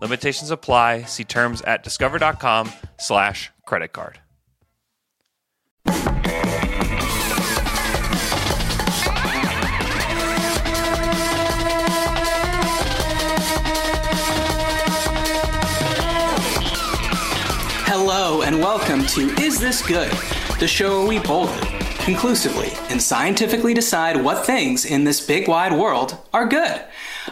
Limitations apply. See terms at discover.com slash credit card. Hello and welcome to Is This Good? The show where we boldly, conclusively, and scientifically decide what things in this big wide world are good.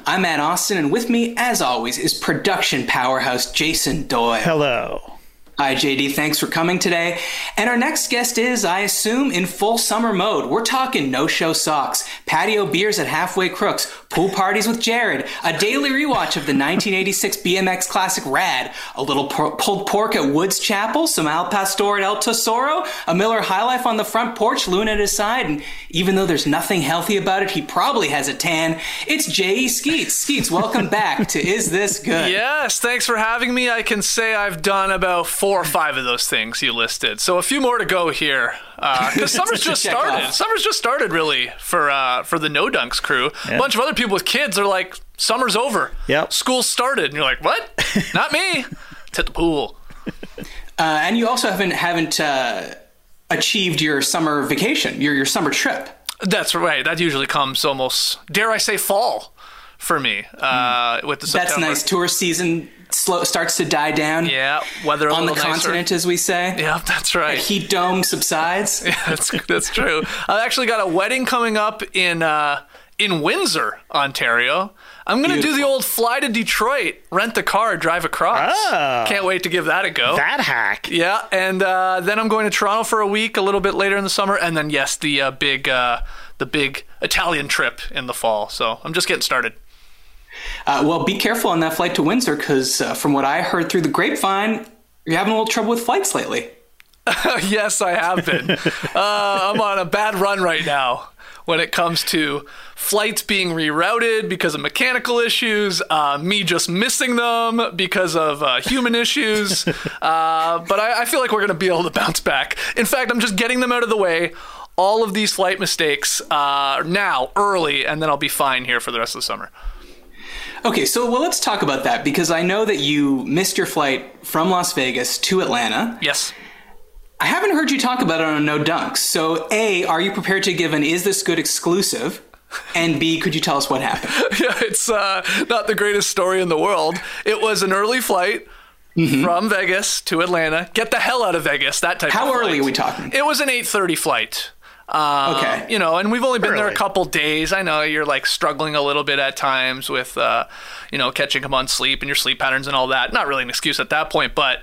I'm Matt Osten, and with me, as always, is production powerhouse Jason Doyle. Hello. Hi, JD. Thanks for coming today. And our next guest is, I assume, in full summer mode. We're talking no show socks, patio beers at Halfway Crooks, pool parties with Jared, a daily rewatch of the 1986 BMX classic Rad, a little por- pulled pork at Woods Chapel, some Al Pastor at El Tesoro, a Miller High Life on the front porch, Luna at his side, and even though there's nothing healthy about it, he probably has a tan. It's J.E. Skeets. Skeets, welcome back to Is This Good? Yes, thanks for having me. I can say I've done about four or five of those things you listed. So a few more to go here. Because summer's just started. off. Summer's just started, really, for uh, for the No Dunks crew. A bunch of other people with kids are like, summer's over. Yep. School started. And you're like, what? Not me. It's at the pool. Uh, and you also haven't haven't uh, achieved your summer vacation, your your summer trip. That's right. That usually comes almost, dare I say, fall for me uh, with the That's nice. Tourist season slow, starts to die down. Yeah, weather a on the nicer. continent, as we say. Yeah, that's right. Heat dome subsides. that's that's true. I actually got a wedding coming up in uh, in Windsor, Ontario. I'm gonna do the old fly to Detroit, rent the car, drive across. Oh. Can't wait to give that a go. That hack. yeah, and uh, then I'm going to Toronto for a week, a little bit later in the summer, and then yes, the uh, big uh, the big Italian trip in the fall. So I'm just getting started. Uh, well, be careful on that flight to Windsor, because uh, from what I heard through the grapevine, you're having a little trouble with flights lately. yes, I have been. uh, I'm on a bad run right now when it comes to flights being rerouted because of mechanical issues, uh, me just missing them because of uh, human issues. Uh, but I, I feel like we're going to be able to bounce back. In fact, I'm just getting them out of the way. All of these flight mistakes uh, now, early, and then I'll be fine here for the rest of the summer. Okay, so well, let's talk about that because I know that you missed your flight from Las Vegas to Atlanta. Yes. I haven't heard you talk about it on No Dunks. So, A, are you prepared to give an Is This Good exclusive? And B, could you tell us what happened? yeah, it's uh, not the greatest story in the world. It was an early flight from Vegas to Atlanta. Get the hell out of Vegas. That type. How of early are we talking? It was an eight thirty flight. Um, Okay. You know, and we've only been there a couple days. I know you're like struggling a little bit at times with, uh, you know, catching up on sleep and your sleep patterns and all that. Not really an excuse at that point, but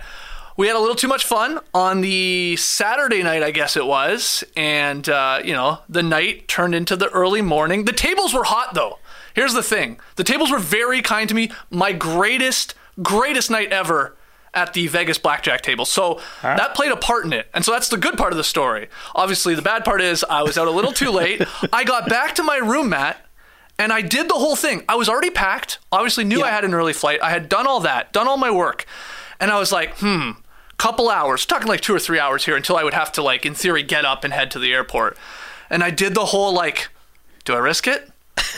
we had a little too much fun on the Saturday night, I guess it was. And, uh, you know, the night turned into the early morning. The tables were hot, though. Here's the thing the tables were very kind to me. My greatest, greatest night ever at the Vegas blackjack table. So that played a part in it. And so that's the good part of the story. Obviously, the bad part is I was out a little too late. I got back to my room, Matt, and I did the whole thing. I was already packed. Obviously, knew I had an early flight. I had done all that, done all my work. And I was like, hmm, couple hours, talking like two or three hours here until I would have to, like, in theory, get up and head to the airport. And I did the whole, like, do I risk it?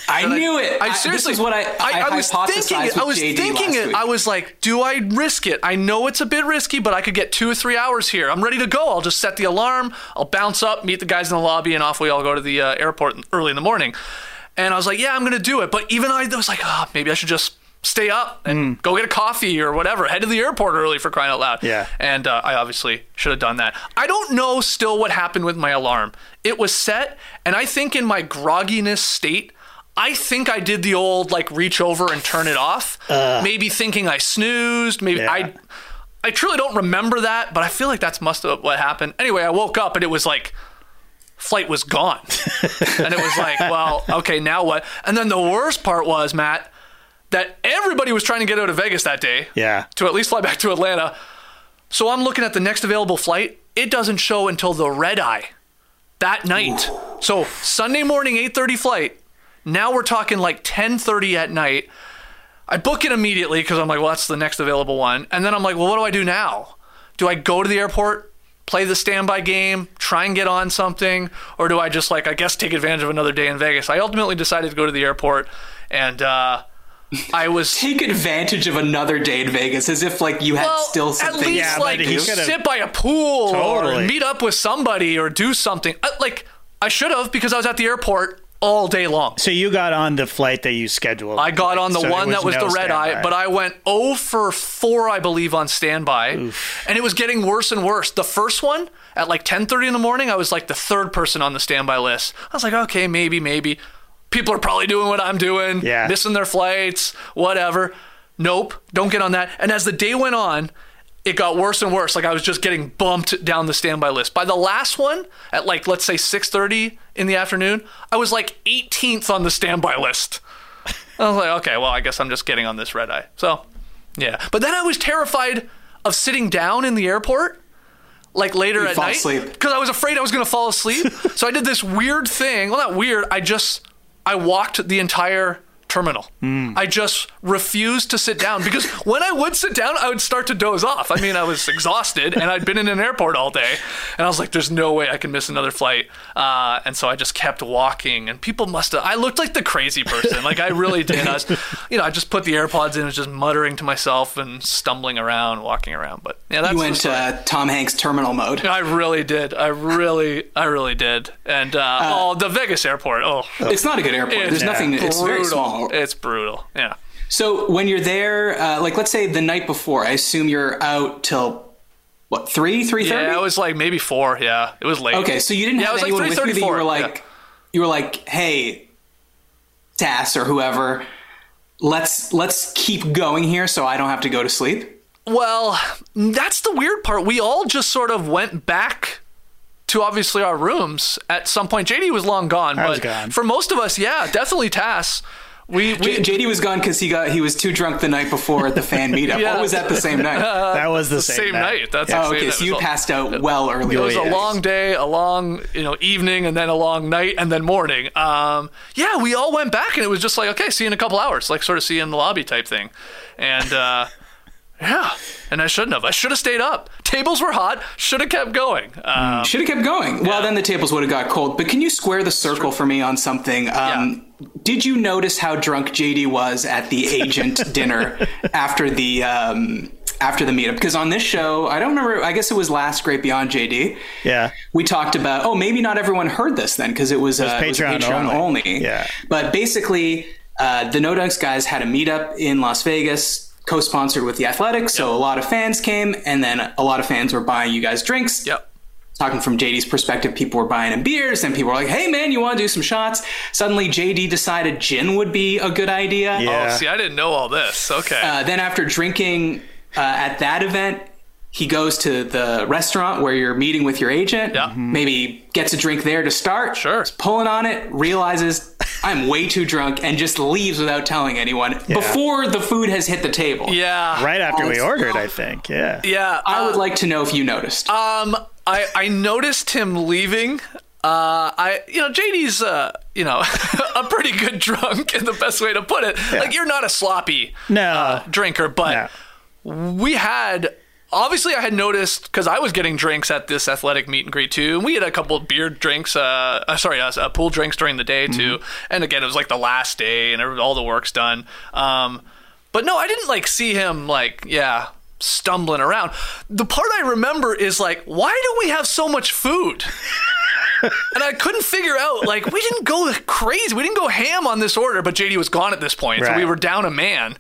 I knew it. I seriously, this is what I, I, was thinking it. I was JD thinking it. week. I was like, do I risk it? I know it's a bit risky, but I could get two or three hours here. I'm ready to go. I'll just set the alarm. I'll bounce up, meet the guys in the lobby, and off we all go to the uh, airport early in the morning. And I was like, yeah, I'm gonna do it. But even I was like, oh, maybe I should just stay up and go get a coffee or whatever. Head to the airport early for crying out loud. Yeah. And uh, I obviously should have done that. I don't know still what happened with my alarm. It was set, and I think in my grogginess state, I think I did the old like reach over and turn it off. Uh. maybe thinking I snoozed. Maybe Yeah. I. I truly don't remember that, but I feel like that's must have what happened. Anyway, I woke up and it was like flight was gone. and it was like, well, okay, now what? And then the worst part was, Matt, that everybody was trying to get out of Vegas that day Yeah. to at least fly back to Atlanta. So I'm looking at the next available flight. It doesn't show until the red eye that night. So Sunday morning, 8:30 flight. Now we're talking like 10:30 at night. I book it immediately because I'm like, well, that's the next available one. And then I'm like, well, what do I do now? Do I go to the airport, play the standby game, try and get on something, or do I just like, I guess, take advantage of another day in Vegas? I ultimately decided to go to the airport, and uh, I was Take advantage of another day in Vegas as if like you had well, still at something. least Yeah, like you he sit by a pool or Totally. meet up with somebody or do something. I, like I should have because I was at the airport all day long. So you got on the flight that you scheduled. I got on the so one there that was no the red eye, but I went 0 for 4, I believe, on standby. And it was getting worse and worse. The first one, at like 10.30 in the morning, I was like the third person on the standby list. I was like, okay, maybe, maybe. People are probably doing what I'm doing, Yeah. missing their flights, whatever. Nope, don't get on that. And as the day went on, it got worse and worse. Like I was just getting bumped down the standby list. By the last one, at like let's say 6:30 in the afternoon, I was like 18th on the standby list. I was like, okay, well, I guess I'm just getting on this red eye. So, yeah. But then I was terrified of sitting down in the airport, like later You'd at fall night, because I was afraid I was going to fall asleep. so I did this weird thing. Well, not weird. I just I walked the entire terminal. I just refused to sit down because when I would sit down, I would start to doze off. I mean, I was exhausted and I'd been in an airport all day, and I was like, "There's no way I can miss another flight." Uh, and so I just kept walking, and people must have. I looked like the crazy person, like I really did. I was, you know, I just put the AirPods in, and was just muttering to myself and stumbling around, walking around. But yeah, that's you went uh, Tom Hanks terminal mode. I really did. I really, I really did. And uh, oh, the Vegas airport. Oh, It's not a good airport. There's nothing. It's very brutal. Small. It's brutal. Yeah. So when you're there, uh, like let's say the night before, I assume you're out till what three, three thirty? Yeah, it was like maybe four. Yeah, it was late. Okay, so you didn't Yeah, it have was like anyone with you that you 3:34, were like, yeah. you were like, hey, Tass or whoever, let's let's keep going here, so I don't have to go to sleep. Well, that's the weird part. We all just sort of went back to obviously our rooms at some point. JD was long gone, I but was gone. for most of us, yeah, definitely Tass. We, we J- JD was gone because he got he was too drunk the night before at the fan meetup. Yeah. Or was that the same night? that was the, the same night. That's oh, the same okay. night. So you all- passed out well early. It was yeah. a long day, a long you know evening, and then a long night, and then morning. Um, yeah, we all went back, and it was just like, okay, see you in a couple hours, like sort of see you in the lobby type thing, and uh, yeah, and I shouldn't have. I should have stayed up. Tables were hot. Should have kept going. Um, Should have kept going. Well, then the tables would have got cold. But can you square the circle for me on something? Um, Did you notice how drunk JD was at the agent dinner after the um, after the meetup? Because on this show, I don't remember. I guess it was last Great Beyond JD. Yeah. We talked about. Oh, maybe not everyone heard this then because it was, uh, it was Patreon Patreon only. only. Yeah. But basically, uh, the No Dunks guys had a meetup in Las Vegas. Co-sponsored with the Athletics, so a lot of fans came, and then a lot of fans were buying you guys drinks yep. Talking from JD's perspective, people were buying him beers, and people were like, "Hey, man, you want to do some shots?" Suddenly, JD decided gin would be a good idea. Yeah. Oh, see, I didn't know all this. Okay. Uh, then, after drinking uh, at that event, he goes to the restaurant where you're meeting with your agent. Yeah. Mhm. Maybe gets a drink there to start. Sure. Is pulling on it, realizes I'm way too drunk, and just leaves without telling anyone before the food has hit the table. yeah. Right after we ordered, I think. Yeah. Yeah. I would uh, like to know if you noticed. Um, I I noticed him leaving. Uh, I you know JD's uh you know a pretty good drunk in the best way to put it. Like you're not a sloppy No. uh, drinker, but we had obviously I had noticed because I was getting drinks at this athletic meet and greet too, and we had a couple of beer drinks. Uh, uh sorry, uh, uh, pool drinks during the day too. And again, it was like the last day, and all the work's done. Um, but no, I didn't like see him like yeah stumbling around. The part I remember is like, why do we have so much food? and I couldn't figure out like we didn't go crazy, we didn't go ham on this order, but JD was gone at this point, so we were down a man.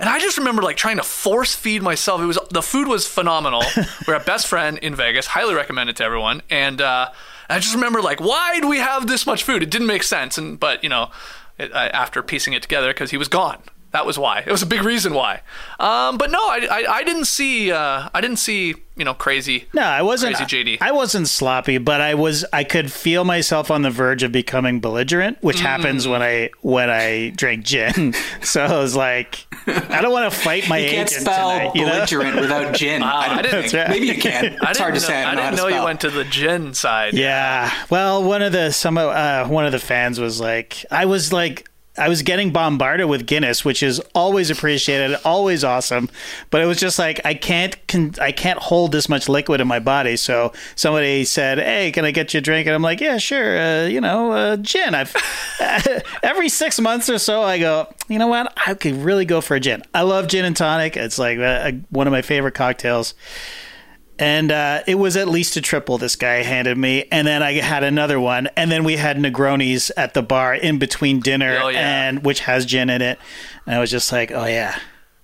And I just remember like trying to force feed myself. It was the food was phenomenal. we're at Best Friend in Vegas, highly recommend it to everyone. And uh, I just remember like, why do we have this much food? It didn't make sense, and but you know, it, I, after piecing it together because he was gone. That was why. It was a big reason why. Um, but no, I, I, I didn't see uh, I didn't see you know crazy. No, I wasn't. Crazy JD. I wasn't sloppy, but I was. I could feel myself on the verge of becoming belligerent, which Mm. happens when I when I drink gin. so I was like, I don't want to fight my You can't spell tonight. You know? belligerent without gin. I don't I didn't- think. Right. Maybe you can. I It's hard to didn't say. know- I don't know, didn't know you went to the gin side. Yeah. Well, one of the some uh, one of the fans was like, I was like. I was getting bombarded with Guinness, which is always appreciated, always awesome. But it was just like I can't, I can't hold this much liquid in my body. So somebody said, "Hey, can I get you a drink?" And I'm like, "Yeah, sure." Uh, you know, uh, gin. I've every six months or so, I go, you know what? I could really go for a gin. I love gin and tonic. It's like uh, one of my favorite cocktails and uh, it was at least a triple this guy handed me and then i had another one and then we had negronis at the bar in between dinner Oh, yeah. and which has gin in it and i was just like oh yeah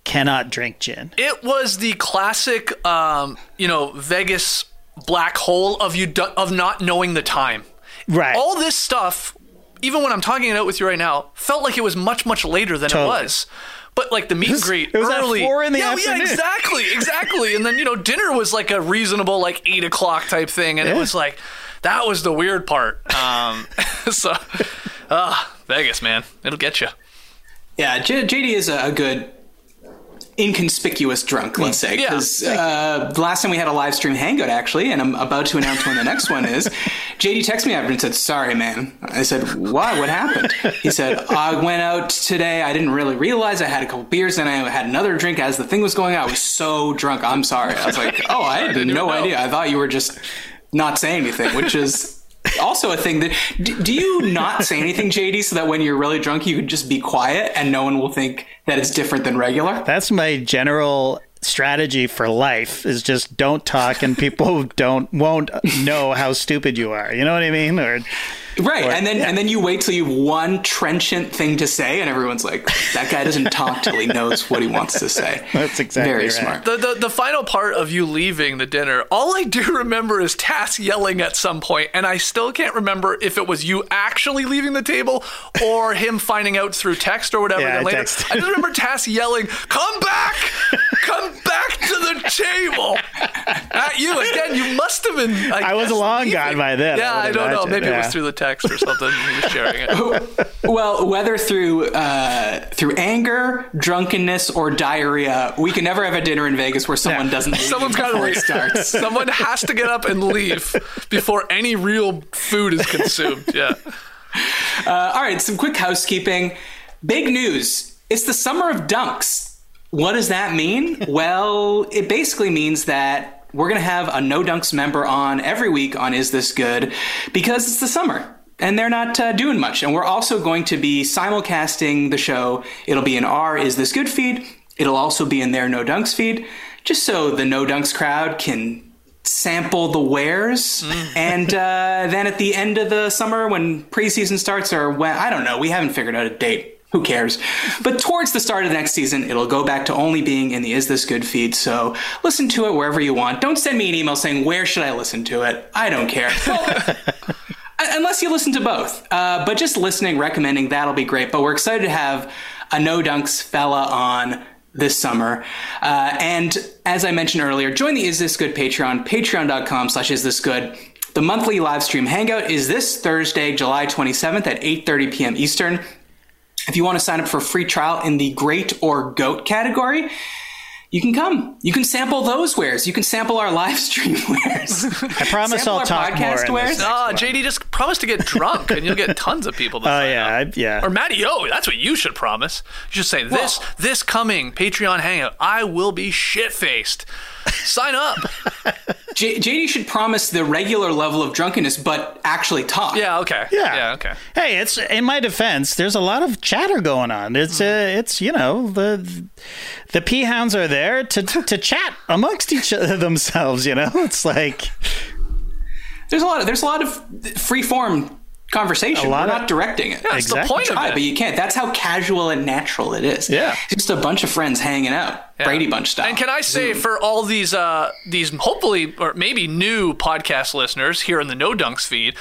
cannot drink gin It was the classic, um, you know, Vegas black hole of you do- of not knowing the time. right All this stuff, even when I'm talking it out with you right now, felt like it was much much later than Totally. it was. But like the meet and was- greet it was at early, four in the yeah, afternoon. yeah, exactly, exactly. and then you know dinner was like a reasonable like eight o'clock type thing, and it was like that was the weird part. Um, so, ah, Vegas, man, it'll get you. Yeah, J- JD is a, a good inconspicuous drunk, let's say. Yeah. Because uh, the last time we had a live stream hangout, actually, and I'm about to announce when the next one is, JD texted me after and said, Sorry, man. I said, Why? What happened? He said, I went out today. I didn't really realize I had a couple beers, and I had another drink as the thing was going on. I was so drunk. I'm sorry. I was like, Oh, I had no idea. I thought you were just not saying anything, which is. Also, a thing that do, do you not say anything, JD, so that when you're really drunk, you can just be quiet and no one will think that it's different than regular? that's my general strategy for life is just don't talk and people don't won't know how stupid you are you know what i mean or Right, Or- and then and then you wait till you have one trenchant thing to say, and everyone's like, "That guy doesn't talk till he knows what he wants to say." That's exactly very right. smart. The, the the final part of you leaving the dinner, all I do remember is Tass yelling at some point, and I still can't remember if it was you actually leaving the table or him finding out through text or whatever. Yeah, then I later, texted. I just remember Tass yelling, "Come back, come back to the table!" At you again. You must have been. I, I was guess, long leaving. gone by then, Yeah, would I, don't know. imagine, Maybe it was through the text or something. He was sharing it. Well, whether through uh, through anger, drunkenness, or diarrhea, we can never have a dinner in Vegas where someone Yeah. doesn't. leave Someone's got to before it leave. starts. Someone has to get up and leave before any real food is consumed. Yeah. Uh, all right, some quick housekeeping. Big news. It's the summer of dunks. What does that mean? well, it basically means that we're going to have a No Dunks member on every week on Is This Good because it's the summer and they're not uh, doing much. And we're also going to be simulcasting the show. It'll be in our Is This Good feed. It'll also be in their No Dunks feed, just so the No Dunks crowd can sample the wares and uh, then at the end of the summer when preseason starts or when i don't know we haven't figured out a date who cares but towards the start of the next season it'll go back to only being in the is this good feed so listen to it wherever you want don't send me an email saying where should i listen to it i don't care Well, unless you listen to both. Uh, but just listening, recommending, that'll be great. But we're excited to have a No Dunks fella on this summer. Uh, and as I mentioned earlier, join the Is This Good Patreon, patreon.com slash is this good. The monthly live stream hangout is this Thursday, July 27th at 8.30 p.m. Eastern. If you want to sign up for a free trial in the Great or Goat category, you can come. You can sample those wares. You can sample our live stream wares. I promise Sample I'll our talk more. podcast in wares? this next Ah, one. JD, just promise to get drunk, and you'll get tons of people. To Oh sign yeah, up. I, yeah. Or Matty O, that's what you should promise. You should say this Well- this coming Patreon hangout, I will be shit faced. Sign up. J- JD should promise the regular level of drunkenness, but actually talk. Yeah, okay. Yeah. Yeah, okay. Hey, it's in my defense. There's a lot of chatter going on. It's uh, it's you know the the p hounds are there to to chat amongst each other themselves. You know, it's like There's a lot of there's a lot of free form conversation. A lot We're of- not directing it. That's Exactly. the point Try, of but you can't. That's how casual and natural it is. Yeah. Just a bunch of friends hanging out. Yeah. Brady Bunch style. And can I say for all these uh these hopefully or maybe new podcast listeners here in the No Dunks feed,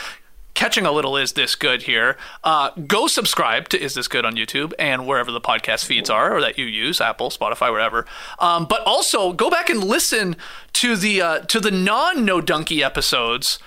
catching a little Is This Good here, uh, go subscribe to Is This Good on YouTube and wherever the podcast feeds are or that you use, Apple, Spotify, wherever. Um, but also go back and listen to the uh, to the non No Donkey episodes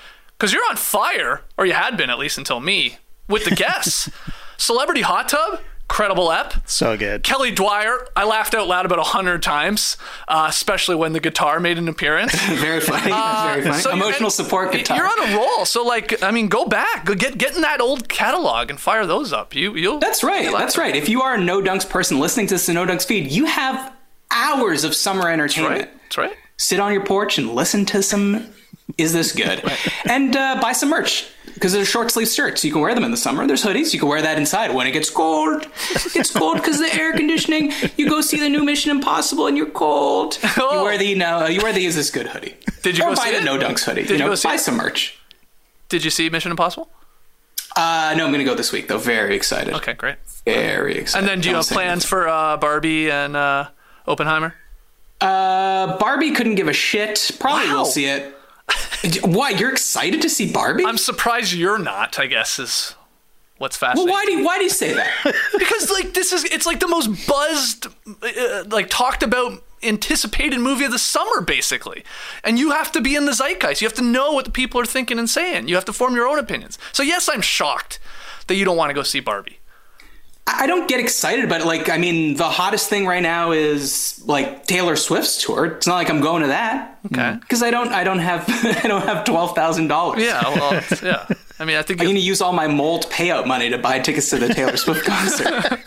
because you're on fire, or you had been at least until me, with the guests. Celebrity Hot Tub, credible ep. So good. Kelly Dwyer, I laughed out loud about a hundred times, uh, especially when the guitar made an appearance. Very funny. Very funny. Uh, So Emotional and support guitar. You're on a roll. So like, I mean, go back, go get get in that old catalog and fire those up. You you'll. That's right. you'll That's right. If you are a No Dunks person listening to this No Dunks feed, you have hours of summer entertainment. Right. That's right. Sit on your porch and listen to some. Is this good? And uh, buy some merch because there's short sleeve shirts. You can wear them in the summer. There's hoodies. You can wear that inside when it gets cold. It's cold because the air conditioning. You go see the new Mission Impossible and you're cold. You Oh. wear the no. You wear the Is this good hoodie. Did you or go buy see the it? No Dunks hoodie? Did you you know, go see buy it? some merch. Did you see Mission Impossible? Uh, no, I'm gonna go this week though. Very excited. Okay, great. Very excited. And then do you have plans for uh, Barbie and uh, Oppenheimer? Uh, Barbie couldn't give a shit. Probably Wow. will see it. Why? You're excited to see Barbie? I'm surprised you're not. I guess is what's fascinating. well, why do you, why do you say that? because like this is it's like the most buzzed uh, like talked about anticipated movie of the summer basically and you have to be in the zeitgeist you have to know what the people are thinking and saying you have to form your own opinions so yes i'm shocked that you don't want to go see barbie I don't get excited about it. Like, I mean, the hottest thing right now is like Taylor Swift's tour. It's not like I'm going to that. Okay. Because I don't, I don't have, I don't have twelve thousand dollars. yeah well yeah i mean i think I'm going to use all my mold payout money to buy tickets to the Taylor Swift concert.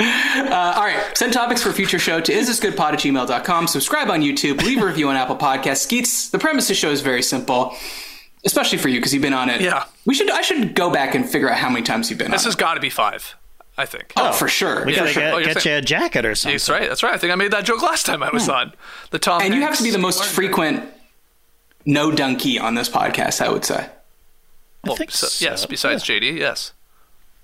Uh, all right, send topics for future show to isthisgoodpod at gmail.com. Subscribe on YouTube. Leave a review on Apple Podcasts. Skeets, the premise of the show is very simple, especially for you because you've been on it. Yeah. We should. I should go back and figure out how many times you've been this on has got to be five i think Oh, for sure. We for gotta sure. get, Oh, you're get you a jacket or something. that's right that's right i think i made that joke last time i was on the tom Hmm. And you have to be the most Martin- frequent no donkey on this podcast, I would say. well, think so- so, yes besides jd yes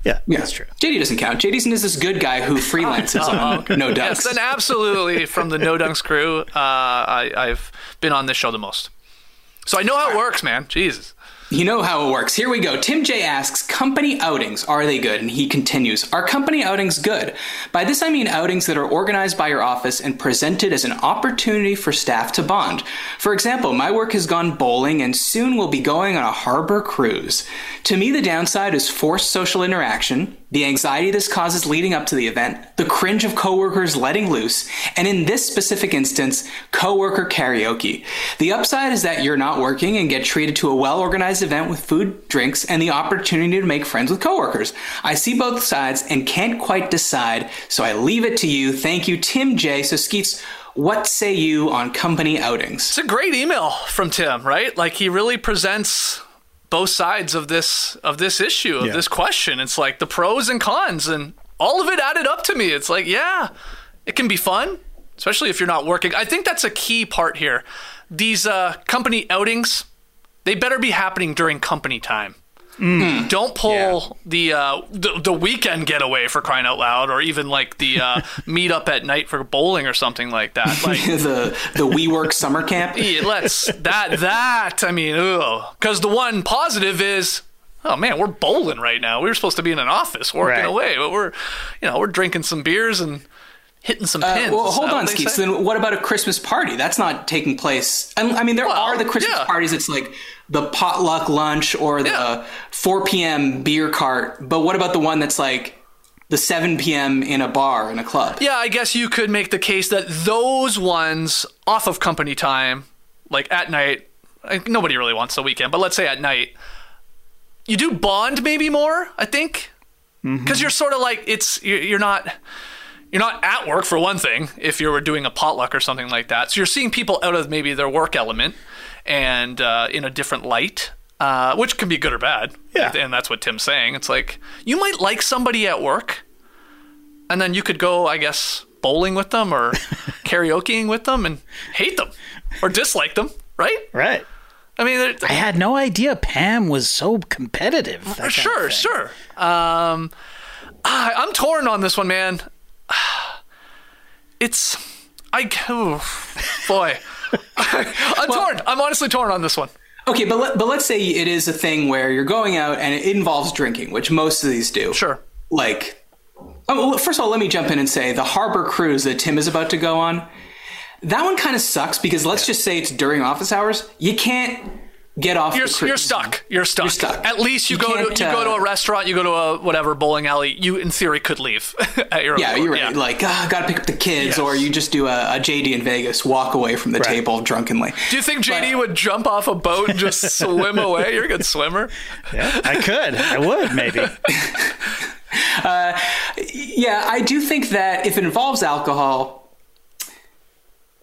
Yeah, Yeah. that's true. JD doesn't count. JD's is this good guy who freelances on no dunks. Yes, then absolutely from the No Dunks crew, uh, I, I've been on this show the most. So I know how it works, man. Jesus. You know how it works. Here we go. Tim J asks, company outings, are they good? And he continues, are company outings good? By this I mean outings that are organized by your office and presented as an opportunity for staff to bond. For example, my work has gone bowling and soon will be going on a harbor cruise. To me, the downside is forced social interaction, the anxiety this causes leading up to the event, the cringe of coworkers letting loose, and in this specific instance, coworker karaoke. The upside is that you're not working and get treated to a well-organized event with food, drinks, and the opportunity to make friends with coworkers. I see both sides and can't quite decide, so I leave it to you. Thank you, Tim J. So Skeets, what say you on company outings? It's a great email from Tim, right? Like he really presents both sides of this of this issue of Yeah. this question. It's like the pros and cons, and all of it added up to me. It's like, yeah, it can be fun, especially if you're not working. I think that's a key part here. These uh, company outings, they better be happening during company time. Don't pull the, uh, the the weekend getaway for crying out loud, or even like the uh, meet up at night for bowling or something like that. Like the the WeWork summer camp. yeah, let's that that I mean, because the one positive is, oh man, we're bowling right now. We were supposed to be in an office working Right. away, but we're, you know, we're drinking some beers and hitting some Uh, pins. well, hold on, Skeets. Then what about a Christmas party? That's not taking place. And I mean, there Well, are the Christmas yeah. parties. It's like the potluck lunch or the Yeah. 4 p.m. beer cart. But what about the one that's like the 7 p.m. in a bar in a club? Yeah, I guess you could make the case that those ones off of company time, like at night, nobody really wants the weekend, but let's say at night, you do bond maybe more. I think mm-hmm. because you're sort of like it's you're, you're not you're not at work for one thing if you were doing a potluck or something like that. So you're seeing people out of maybe their work element and uh, in a different light. Uh, which can be good or bad. Yeah. And that's what Tim's saying. It's like you might like somebody at work, and then you could go, I guess, bowling with them or karaokeing with them and hate them or dislike them, right? Right. I mean, they're- I had no idea Pam was so competitive. sure, sure. Um, I'm torn on this one, man. It's I oh, boy, I'm torn. I'm honestly torn on this one. Okay, but let, but let's say it is a thing where you're going out and it involves drinking, which most of these do. Sure. Like, oh, well, first of all, let me jump in and say the harbor cruise that Tim is about to go on. That one kind of sucks because let's just say it's during office hours. You can't get off. You're, the you're stuck. You're stuck. You're stuck. At least you, You go to can't, you go to uh, a restaurant, you go to a whatever bowling alley. You in theory could leave at your Yeah, accord. you're right. Like, ah, gotta pick up the kids, Yes. or you just do a, a JD in Vegas, walk away from the Right. table drunkenly. Do you think JD would jump off a boat and just swim away? You're a good swimmer. Yeah, I could. I would maybe. Yeah, I do think that if it involves alcohol,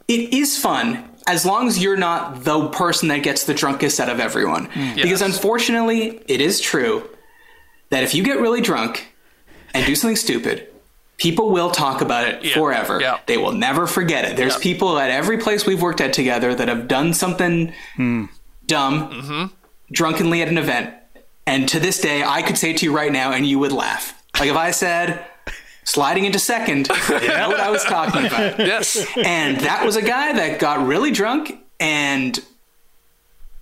it is fun as long as you're not the person that gets the drunkest out of everyone. Because Yes. unfortunately, it is true that if you get really drunk and do something stupid, people will talk about it Yeah. forever. Yeah. They will never forget it. There's Yeah. people at every place we've worked at together that have done something dumb Mm-hmm. drunkenly at an event. And to this day, I could say to you right now, and you would laugh. Like if I said, sliding into second, you know what I was talking about. Yes. And that was a guy that got really drunk and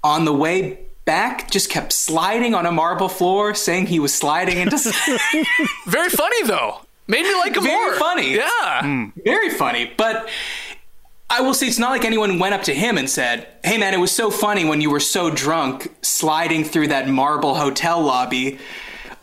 on the way back just kept sliding on a marble floor, saying he was sliding into second. Very funny though. Made me like him Very more. funny. Yeah. Hmm. Very funny. But I will say it's not like anyone went up to him and said, Hey man, it was so funny when you were so drunk sliding through that marble hotel lobby.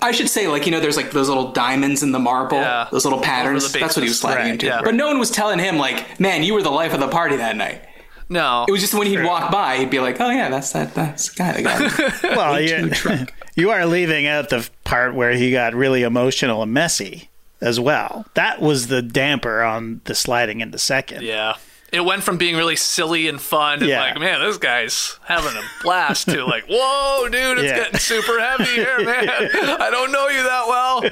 I should say, like, you know, there's like those little diamonds in the marble, Yeah. those little patterns. That's what he was sliding Right, into. yeah. But no one was telling him, like, man, you were the life of the party that night. No. It was just when he'd walk by, he'd be like, oh yeah, that's that, that's the guy that got me. Well, you, too drunk. you are leaving out the part where he got really emotional and messy as well. That was the damper on the sliding into second. Yeah. It went from being really silly and fun and Yeah. like, man, this guy's having a blast to like, whoa, dude, it's Yeah. getting super heavy here, man. I don't know you that well.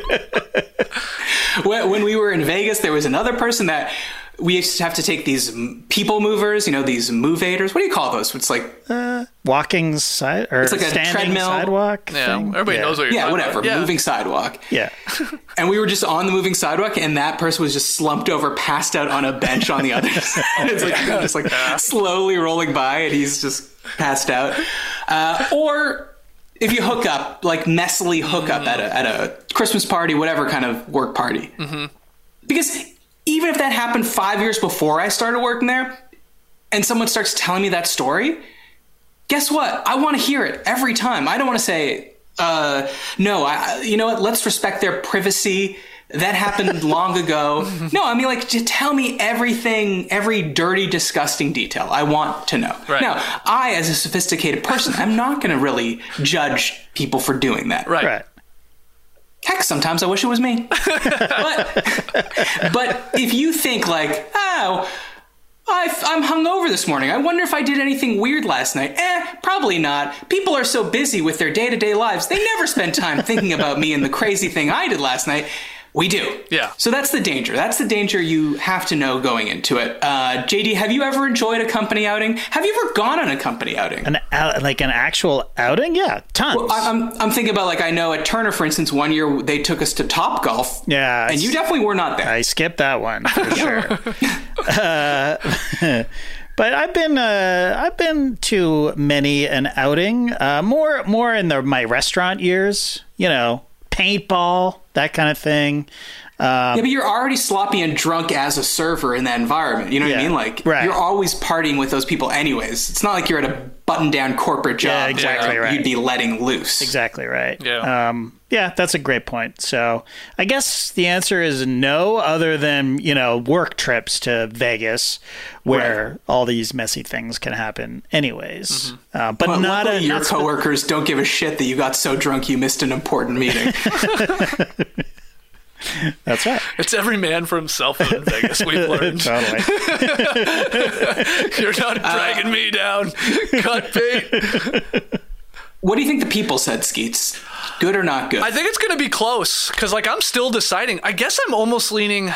when, when we were in Vegas, there was another person that we used to have to take these people movers, you know, these movators. What do you call those? It's like, Walking side or it's like a standing treadmill. sidewalk. Yeah. thing? Everybody Yeah. knows what you're yeah, talking whatever, about. Yeah. moving sidewalk. Yeah. And we were just on the moving sidewalk, and that person was just slumped over, passed out on a bench on the other side. it's like just like slowly rolling by, and he's just passed out. Uh, or if you hook up, like messily hook up at a at a Christmas party, whatever kind of work party, because even if that happened five years before I started working there, and someone starts telling me that story, guess what? I want to hear it every time. I don't want to say, uh, no, I, you know what? Let's respect their privacy. That happened long ago. No, I mean, like, just tell me everything, every dirty, disgusting detail. I want to know. Right. Now, I, as a sophisticated person, I'm not going to really judge people for doing that. Right. Right. Heck, sometimes I wish it was me. but, but if you think like, oh, I, I'm hungover this morning. I wonder if I did anything weird last night. Eh, probably not. People are so busy with their day to day lives, they never spend time thinking about me and the crazy thing I did last night. We do. Yeah. So that's the danger. That's the danger you have to know going into it. Uh, JD, have you ever enjoyed a company outing? Have you ever gone on a company outing? An out, like an actual outing? Yeah, tons. I- I'm, I'm thinking about like I know at Turner, for instance, one year they took us to Top Golf. Yeah, and you definitely were not there. I skipped that one for sure. uh, but I've been uh, I've been to many an outing. Uh, more more in the my restaurant years. You know, paintball that kind of thing. Yeah, but you're already sloppy and drunk as a server in that environment. You know what Yeah, I mean? Like right. you're always partying with those people, anyways. It's not like you're at a button-down corporate job Yeah, exactly where right. you'd be letting loose. Exactly right. Yeah. Um, yeah, that's a great point. So I guess the answer is no, other than you know work trips to Vegas, where Right. all these messy things can happen, anyways. Uh, but But not a luckily, your not spe- coworkers don't give a shit that you got so drunk you missed an important meeting. That's right. It's every man for himself in Vegas, we've learned. totally. You're not dragging me down. Cut bait. what do you think the people said, Skeets? Good or not good? I think it's going to be close because, like, I'm still deciding. I guess I'm almost leaning.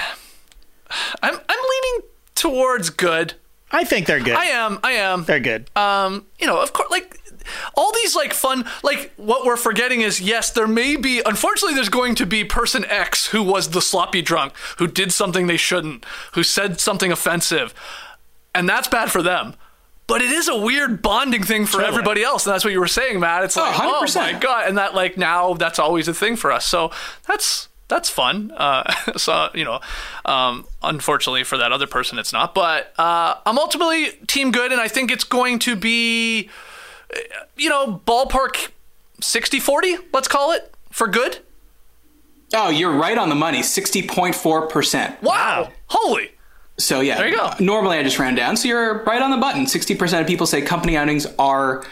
I'm I'm leaning towards good. I think they're good. I am. I am. they're good. Um, you know, of course, like all these like fun, like what we're forgetting is yes, there may be. Unfortunately, there's going to be person X who was the sloppy drunk, who did something they shouldn't, who said something offensive, and that's bad for them. but it is a weird bonding thing for Totally. everybody else, and that's what you were saying, Matt. It's like, oh, 100%. my god, and that like now that's always a thing for us. So that's that's fun. Uh, so you know, um, unfortunately for that other person, it's not. But uh, I'm ultimately team good, and I think it's going to be, you know, ballpark 60-40, Let's call it for good. Oh, you're right on the money. Sixty point four percent. Wow, holy. So yeah, There you go. Normally I just ran down. So you're right on the button. Sixty percent of people say company outings are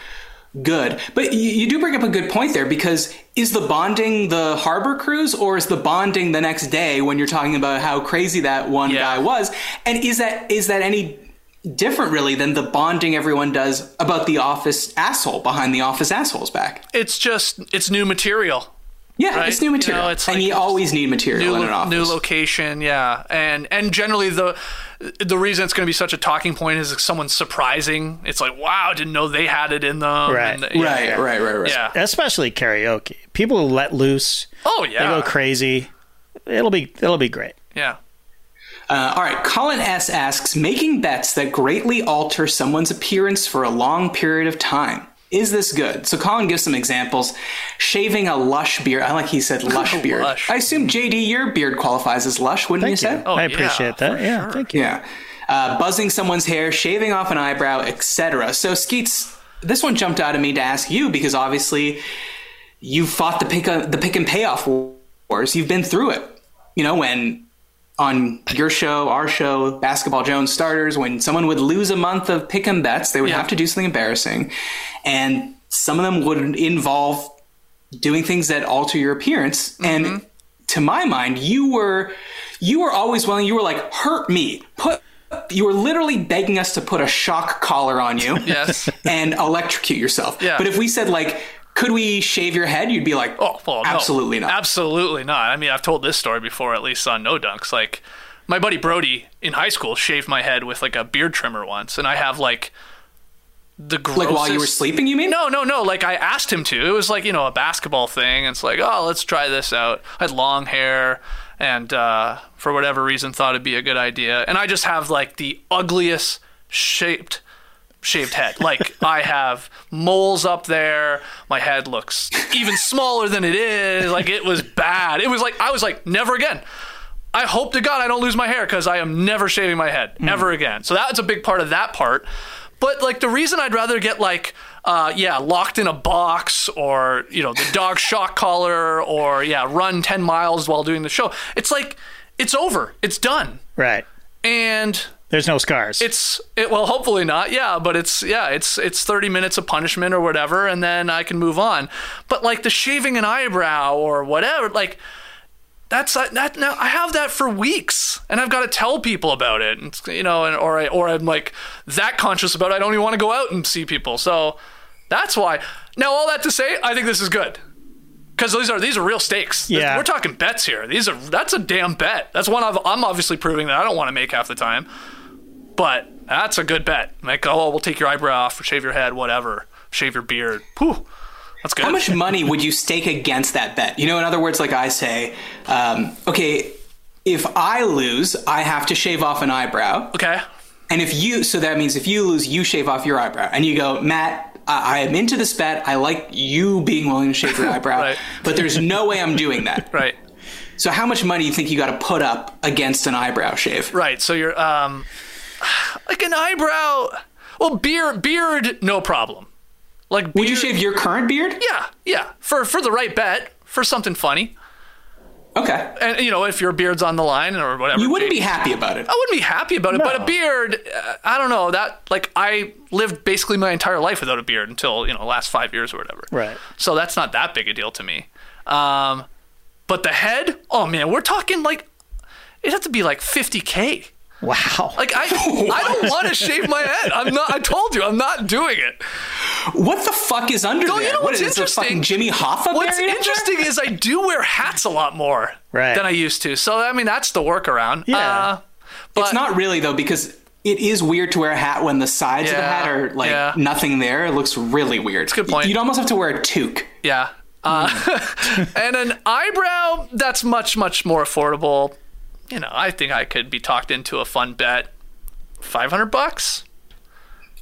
good, but you, you do bring up a good point there because is the bonding the harbor cruise or is the bonding the next day when you're talking about how crazy that one Yeah. guy was? And is that is that any different really than the bonding everyone does about the office asshole behind the office asshole's back? It's just it's new material. Yeah, Right. it's new You material, know, it's and like- you always need material new, in an office. new location yeah and and generally the the reason it's going to be such a talking point is if someone's surprising it's like wow didn't know they had it in them Right. and, yeah, right, yeah. right, right, right. yeah Especially karaoke. People let loose. oh yeah, They yeah go crazy. It'll be it'll be great. yeah Uh, all right, Colin S asks, making bets that greatly alter someone's appearance for a long period of time. Is this good? So Colin gives some examples. Shaving a lush beard. I like he said lush beard. Lush. I assume JD, your beard qualifies as lush, wouldn't Thank you you. say? Oh, I yeah, appreciate that. Yeah, sure. thank you. Yeah. Uh, buzzing someone's hair, shaving off an eyebrow, etc. So Skeets, this one jumped out at me to ask you because obviously you fought the pick the pick and payoff wars. You've been through it. You know when on your show, our show, Basketball Jones starters, when someone would lose a month of pick and bets, they would Yeah. have to do something embarrassing, and some of them would involve doing things that alter your appearance. And mm-hmm. to my mind, you were you were always willing. You were like, hurt me, put. You were literally begging us to put a shock collar on you yes and electrocute yourself. Yeah. But if we said like, could we shave your head? You'd be like, oh well no. absolutely not. absolutely not i mean i've told this story before at least on no dunks like my buddy brody in high school shaved my head with like a beard trimmer once and i have like the grossest like while you were sleeping, you mean? No, no, no. Like I asked him to. It was like you know a basketball thing. It's like oh, let's try this out. I had long hair, and uh, for whatever reason thought it'd be a good idea. And I just have like the ugliest shaped shaved head. Like I have moles up there. My head looks even smaller than it is. Like it was bad. It was like I was like never again. I hope to God I don't lose my hair because I am never shaving my head ever again. So that's a big part of that part. But like the reason I'd rather get like uh, yeah locked in a box or you know the dog shock collar or yeah run ten miles while doing the show. It's like it's over. It's done. Right. And There's no scars. it's it, well hopefully not yeah but it's yeah it's it's 30 minutes of punishment or whatever and then i can move on but like the shaving an eyebrow or whatever like that's uh, that now i have that for weeks and i've got to tell people about it and, you know and or I, or i'm like that conscious about it i don't even want to go out and see people so that's why now all that to say i think this is good because these are these are real stakes. Yeah. we're talking bets here. These are that's a damn bet. That's one I've, I'm obviously proving that I don't want to make half the time, but that's a good bet. Like, oh, we'll take your eyebrow off, or shave your head, whatever, shave your beard. Whew, that's good. How much money would you stake against that bet? You know, in other words, like I say, um, okay, if I lose, I have to shave off an eyebrow. Okay. And if you, so that means if you lose, you shave off your eyebrow. And you go, Matt, I, I am into this bet. I like you being willing to shave your eyebrow, Right. but there's no way I'm doing that. Right. So how much money do you think you got to put up against an eyebrow shave? Right. So you're um, like an eyebrow. Well, beard, beard, no problem. Like, beard, Would you shave your current beard? Yeah, yeah. For for the right bet, for something funny, Okay. and you know, if your beard's on the line or whatever. You wouldn't Jake- be happy about it. I wouldn't be happy about it, but a beard, uh, I don't know that. Like I lived basically my entire life without a beard until you know last five years or whatever. Right. So that's not that big a deal to me. Um, but the head, oh man, we're talking like it has to be like 50k. Wow. Like I, I don't want to shave my head. I'm not. I told you, I'm not doing it. What the fuck is under No, there? you know what what's is this, fucking interesting? Jimmy Hoffa What's buried up there? interesting is I do wear hats a lot more Right. than I used to. So I mean, that's the workaround. Yeah. Uh, but It's not really though because it is weird to wear a hat when the sides of the hat are like yeah. nothing there. It looks really weird. It's good point. You'd almost have to wear a toque. Yeah. Uh, and an eyebrow, that's much, much more affordable. You know, I think I could be talked into a fun bet. 500 bucks?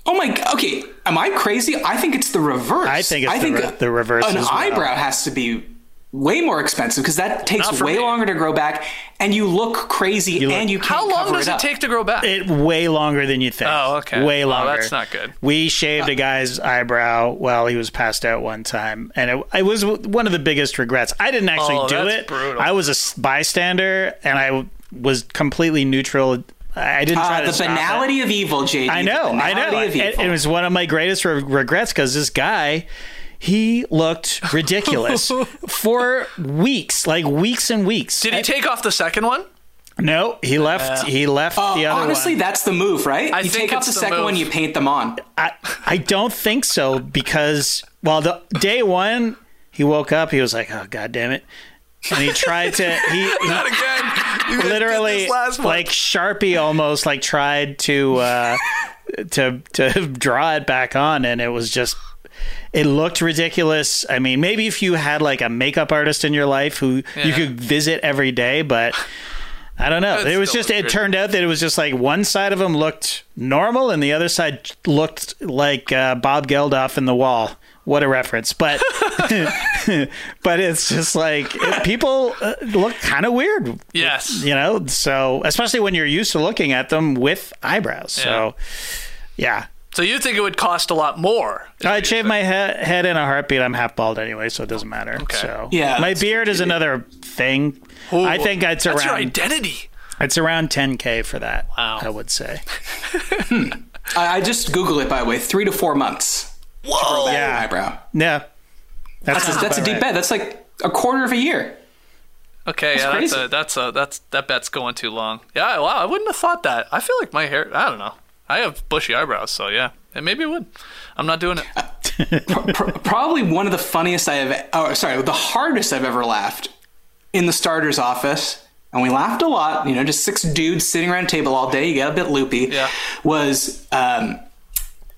Oh my. g- Okay, am I crazy? I think it's the reverse. I think it's the re- the reverse An as well. eyebrow has to be way more expensive because that takes way me. longer to grow back, and you look crazy, look- and you can't How long cover does it, it take to grow back? It way longer than you'd think. Oh, okay. Way Well, longer. that's not good. We shaved uh, a guy's eyebrow while he was passed out one time, and it, it was one of the biggest regrets. I didn't actually Oh, do that's it. brutal. I was a bystander, and I w- was completely neutral. I I didn't try Uh, to the stop it. banality of evil, JD. I know, I know. Of It, evil. it was one of my greatest re- regrets because this guy, he looked ridiculous for weeks, like weeks and weeks. Did he take off the second one? no, he left. He left Uh, the other honestly, one. that's the move, right? I you take off the the second move. one, you paint them on. I, I don't think so because well, the day one he woke up, he was like, "Oh God damn it!" And he tried to he, he Not again. You literally like Sharpie almost like tried to uh, to to draw it back on, and it was just it looked ridiculous. I mean, maybe if you had like a makeup artist in your life who you could visit every day, but. I don't know. That It was just. It turned out that it was just like one side of him looked normal, and the other side looked like uh, Bob Geldof in the wall. What a reference! But but it's just like people uh, look kind of weird yes. you know so especially when you're used to looking at them with eyebrows so yeah So you think it would cost a lot more? i'd shave my he- head in a heartbeat i'm half bald anyway so it doesn't matter Okay. so Yeah, my beard is another thing Ooh, i think it's around that's your identity. it's around 10k for that Wow. i would say hmm. I, I just Google it, by the way. Three to four months. Whoa. Yeah. Eyebrow. yeah that's, That's, that's a deep right. bet. That's like a quarter of a year. Okay, yeah, crazy. that's a that's a that's that bet's going too long. Yeah, wow, I wouldn't have thought that. I feel like my hair. I don't know. I have bushy eyebrows, so yeah, and maybe it would. I'm not doing it. Uh, pro- probably one of the funniest I have. Oh, sorry, the hardest I've ever laughed in the starter's office, and we laughed a lot. You know, just six dudes sitting around a table all day. You get a bit loopy. Yeah. Was um,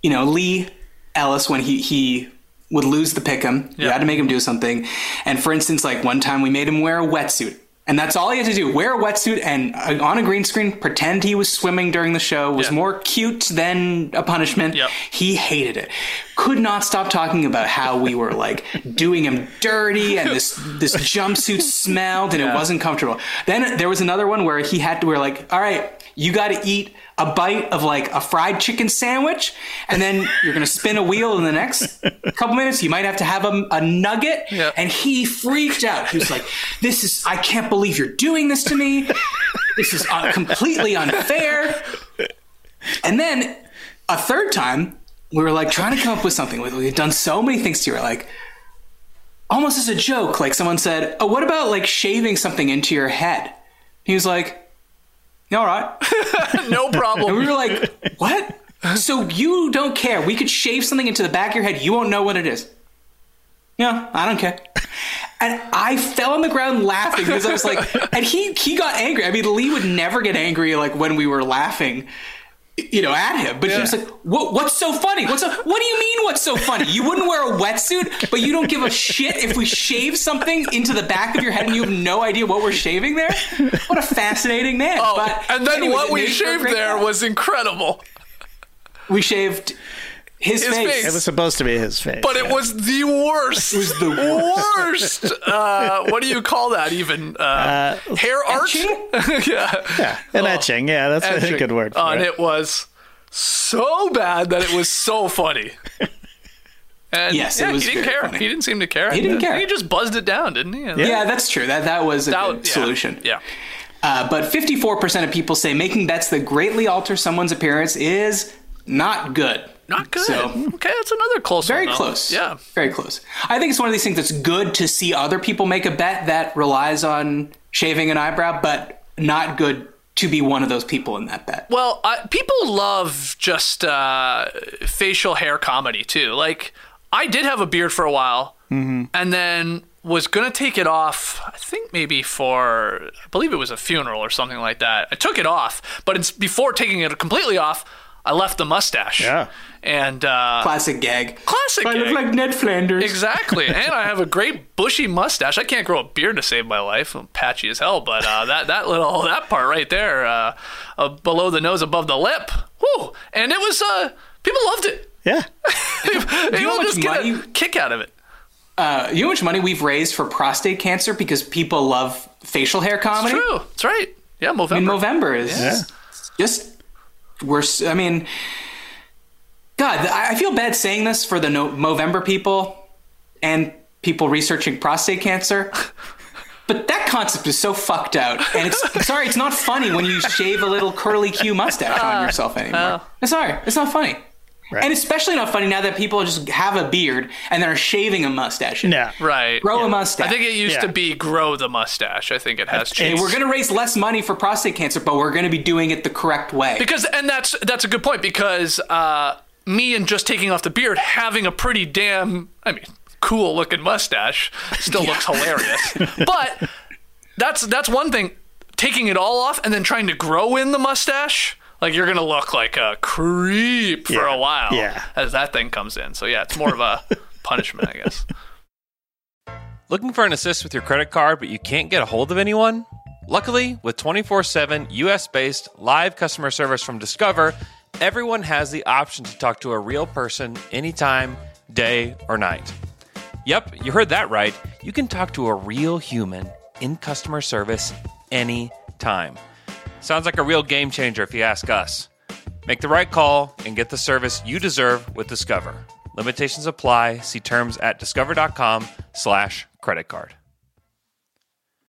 you know Leigh Ellis when he he would lose the pick'em. You Yeah. had to make him do something. And for instance, like one time we made him wear a wetsuit. And that's all he had to do. Wear a wetsuit and uh, on a green screen, pretend he was swimming during the show was Yeah. more cute than a punishment. Yep. He hated it. Could not stop talking about how we were like doing him dirty and this this jumpsuit smelled and it wasn't comfortable. Then there was another one where he had to wear like, all right, you got to eat a bite of like a fried chicken sandwich, and then you're gonna spin a wheel in the next couple minutes. You might have to have a, a nugget. Yeah. And he freaked out. He was like, "This is I can't believe you're doing this to me. This is uh, completely unfair." And then a third time, we were like trying to come up with something. We had done so many things to you. We're like, almost as a joke, like someone said, "Oh, what about like shaving something into your head?" He was like, "Yeah, "All right." No problem. And we were like, "What?" So you don't care? We could shave something into the back of your head. You won't know what it is. Yeah, I don't care. And I fell on the ground laughing because I was like, and he he got angry. I mean, Leigh would never get angry like when we were laughing, you know, at him. But he was like, what, "What's so funny? What's so, what do you mean? What's so funny? You wouldn't wear a wetsuit, but you don't give a shit if we shave something into the back of your head and you have no idea what we're shaving there? What a fascinating man! Oh, but and then anyways, what we made for a shaved there was incredible. we shaved his, His face. face. it was supposed to be his face But it was the worst. It was the worst. Uh, what do you call that? Even uh, hair art? yeah, yeah an etching yeah that's a good word for Oh, and it. it was so bad that it was so funny. And Yes, it yeah, was he didn't care. funny. He didn't seem to care. He didn't care. He just buzzed it down, didn't he? Yeah, that's true. That that was a That- good yeah. solution. Yeah. Uh, but 54% of people say making bets that greatly alter someone's appearance is not good. Not good. So- okay, that's another close Very one. close. Yeah. Very close. I think it's one of these things that's good to see other people make a bet that relies on shaving an eyebrow, but not good to be one of those people in that bet. Well, people love just uh, facial hair comedy too. Like, I did have a beard for a while, Mm-hmm. and then was gonna take it off. I think maybe for, I believe it was a funeral or something like that. I took it off, but it's before taking it completely off. I left the mustache. Yeah. And uh, Classic gag. classic. I look like Ned Flanders. Exactly, and I have a great bushy mustache. I can't grow a beard to save my life. I'm patchy as hell, but uh, that that little that part right there, uh, uh, below the nose, above the lip, whoo! And it was uh, People loved it. Yeah. People how much just get money- a kick out of it. Uh, you know how much money we've raised for prostate cancer because people love facial hair comedy? True. That's right. Yeah, Movember. I mean, Movember is Yeah. just we're. I mean, God, I feel bad saying this for the no- Movember people and people researching prostate cancer. But that concept is so fucked out, and it's sorry, it's not funny when you shave a little curly Q mustache on oh, yourself anymore. Oh. It's sorry, it's not funny, and especially not funny now that people just have a beard and they're shaving a mustache. Yeah. right. Grow a mustache. I think it used Yeah. to be grow the mustache. I think it has Hey, changed. we're going to raise less money for prostate cancer, but we're going to be doing it the correct way. because and that's that's a good point because uh, me and just taking off the beard having a pretty damn I mean cool looking mustache still looks hilarious but that's that's one thing taking it all off and then trying to grow in the mustache like you're gonna look like a creep for Yeah. a while Yeah. as that thing comes in so yeah it's more of a punishment I guess Looking for an assist with your credit card, but you can't get a hold of anyone? Luckily, with 24 7 US based live customer service from Discover, everyone has the option to talk to a real person anytime, day or night. Yep, you heard that right. You can talk to a real human in customer service anytime. Sounds like a real game changer if you ask us. Make the right call and get the service you deserve with Discover. Limitations apply. See terms at discover.com slash credit card.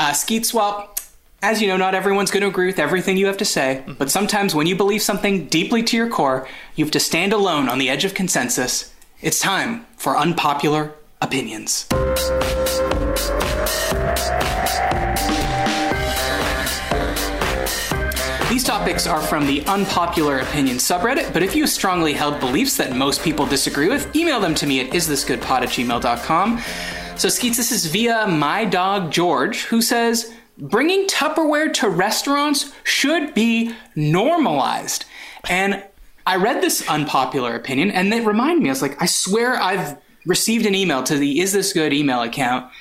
Uh, Skeet Swap, as you know, not everyone's going to agree with everything you have to say, but sometimes when you believe something deeply to your core, you have to stand alone on the edge of consensus. It's time for unpopular opinions. These topics are from the Unpopular Opinion subreddit, but if you have strongly held beliefs that most people disagree with, email them to me at isthisgoodpod at gmail.com. So, Skeets, this is via my dog George, who says, bringing Tupperware to restaurants should be normalized. And I read this unpopular opinion, and it reminded me, I was like, I swear I've received an email to the Is This Good email account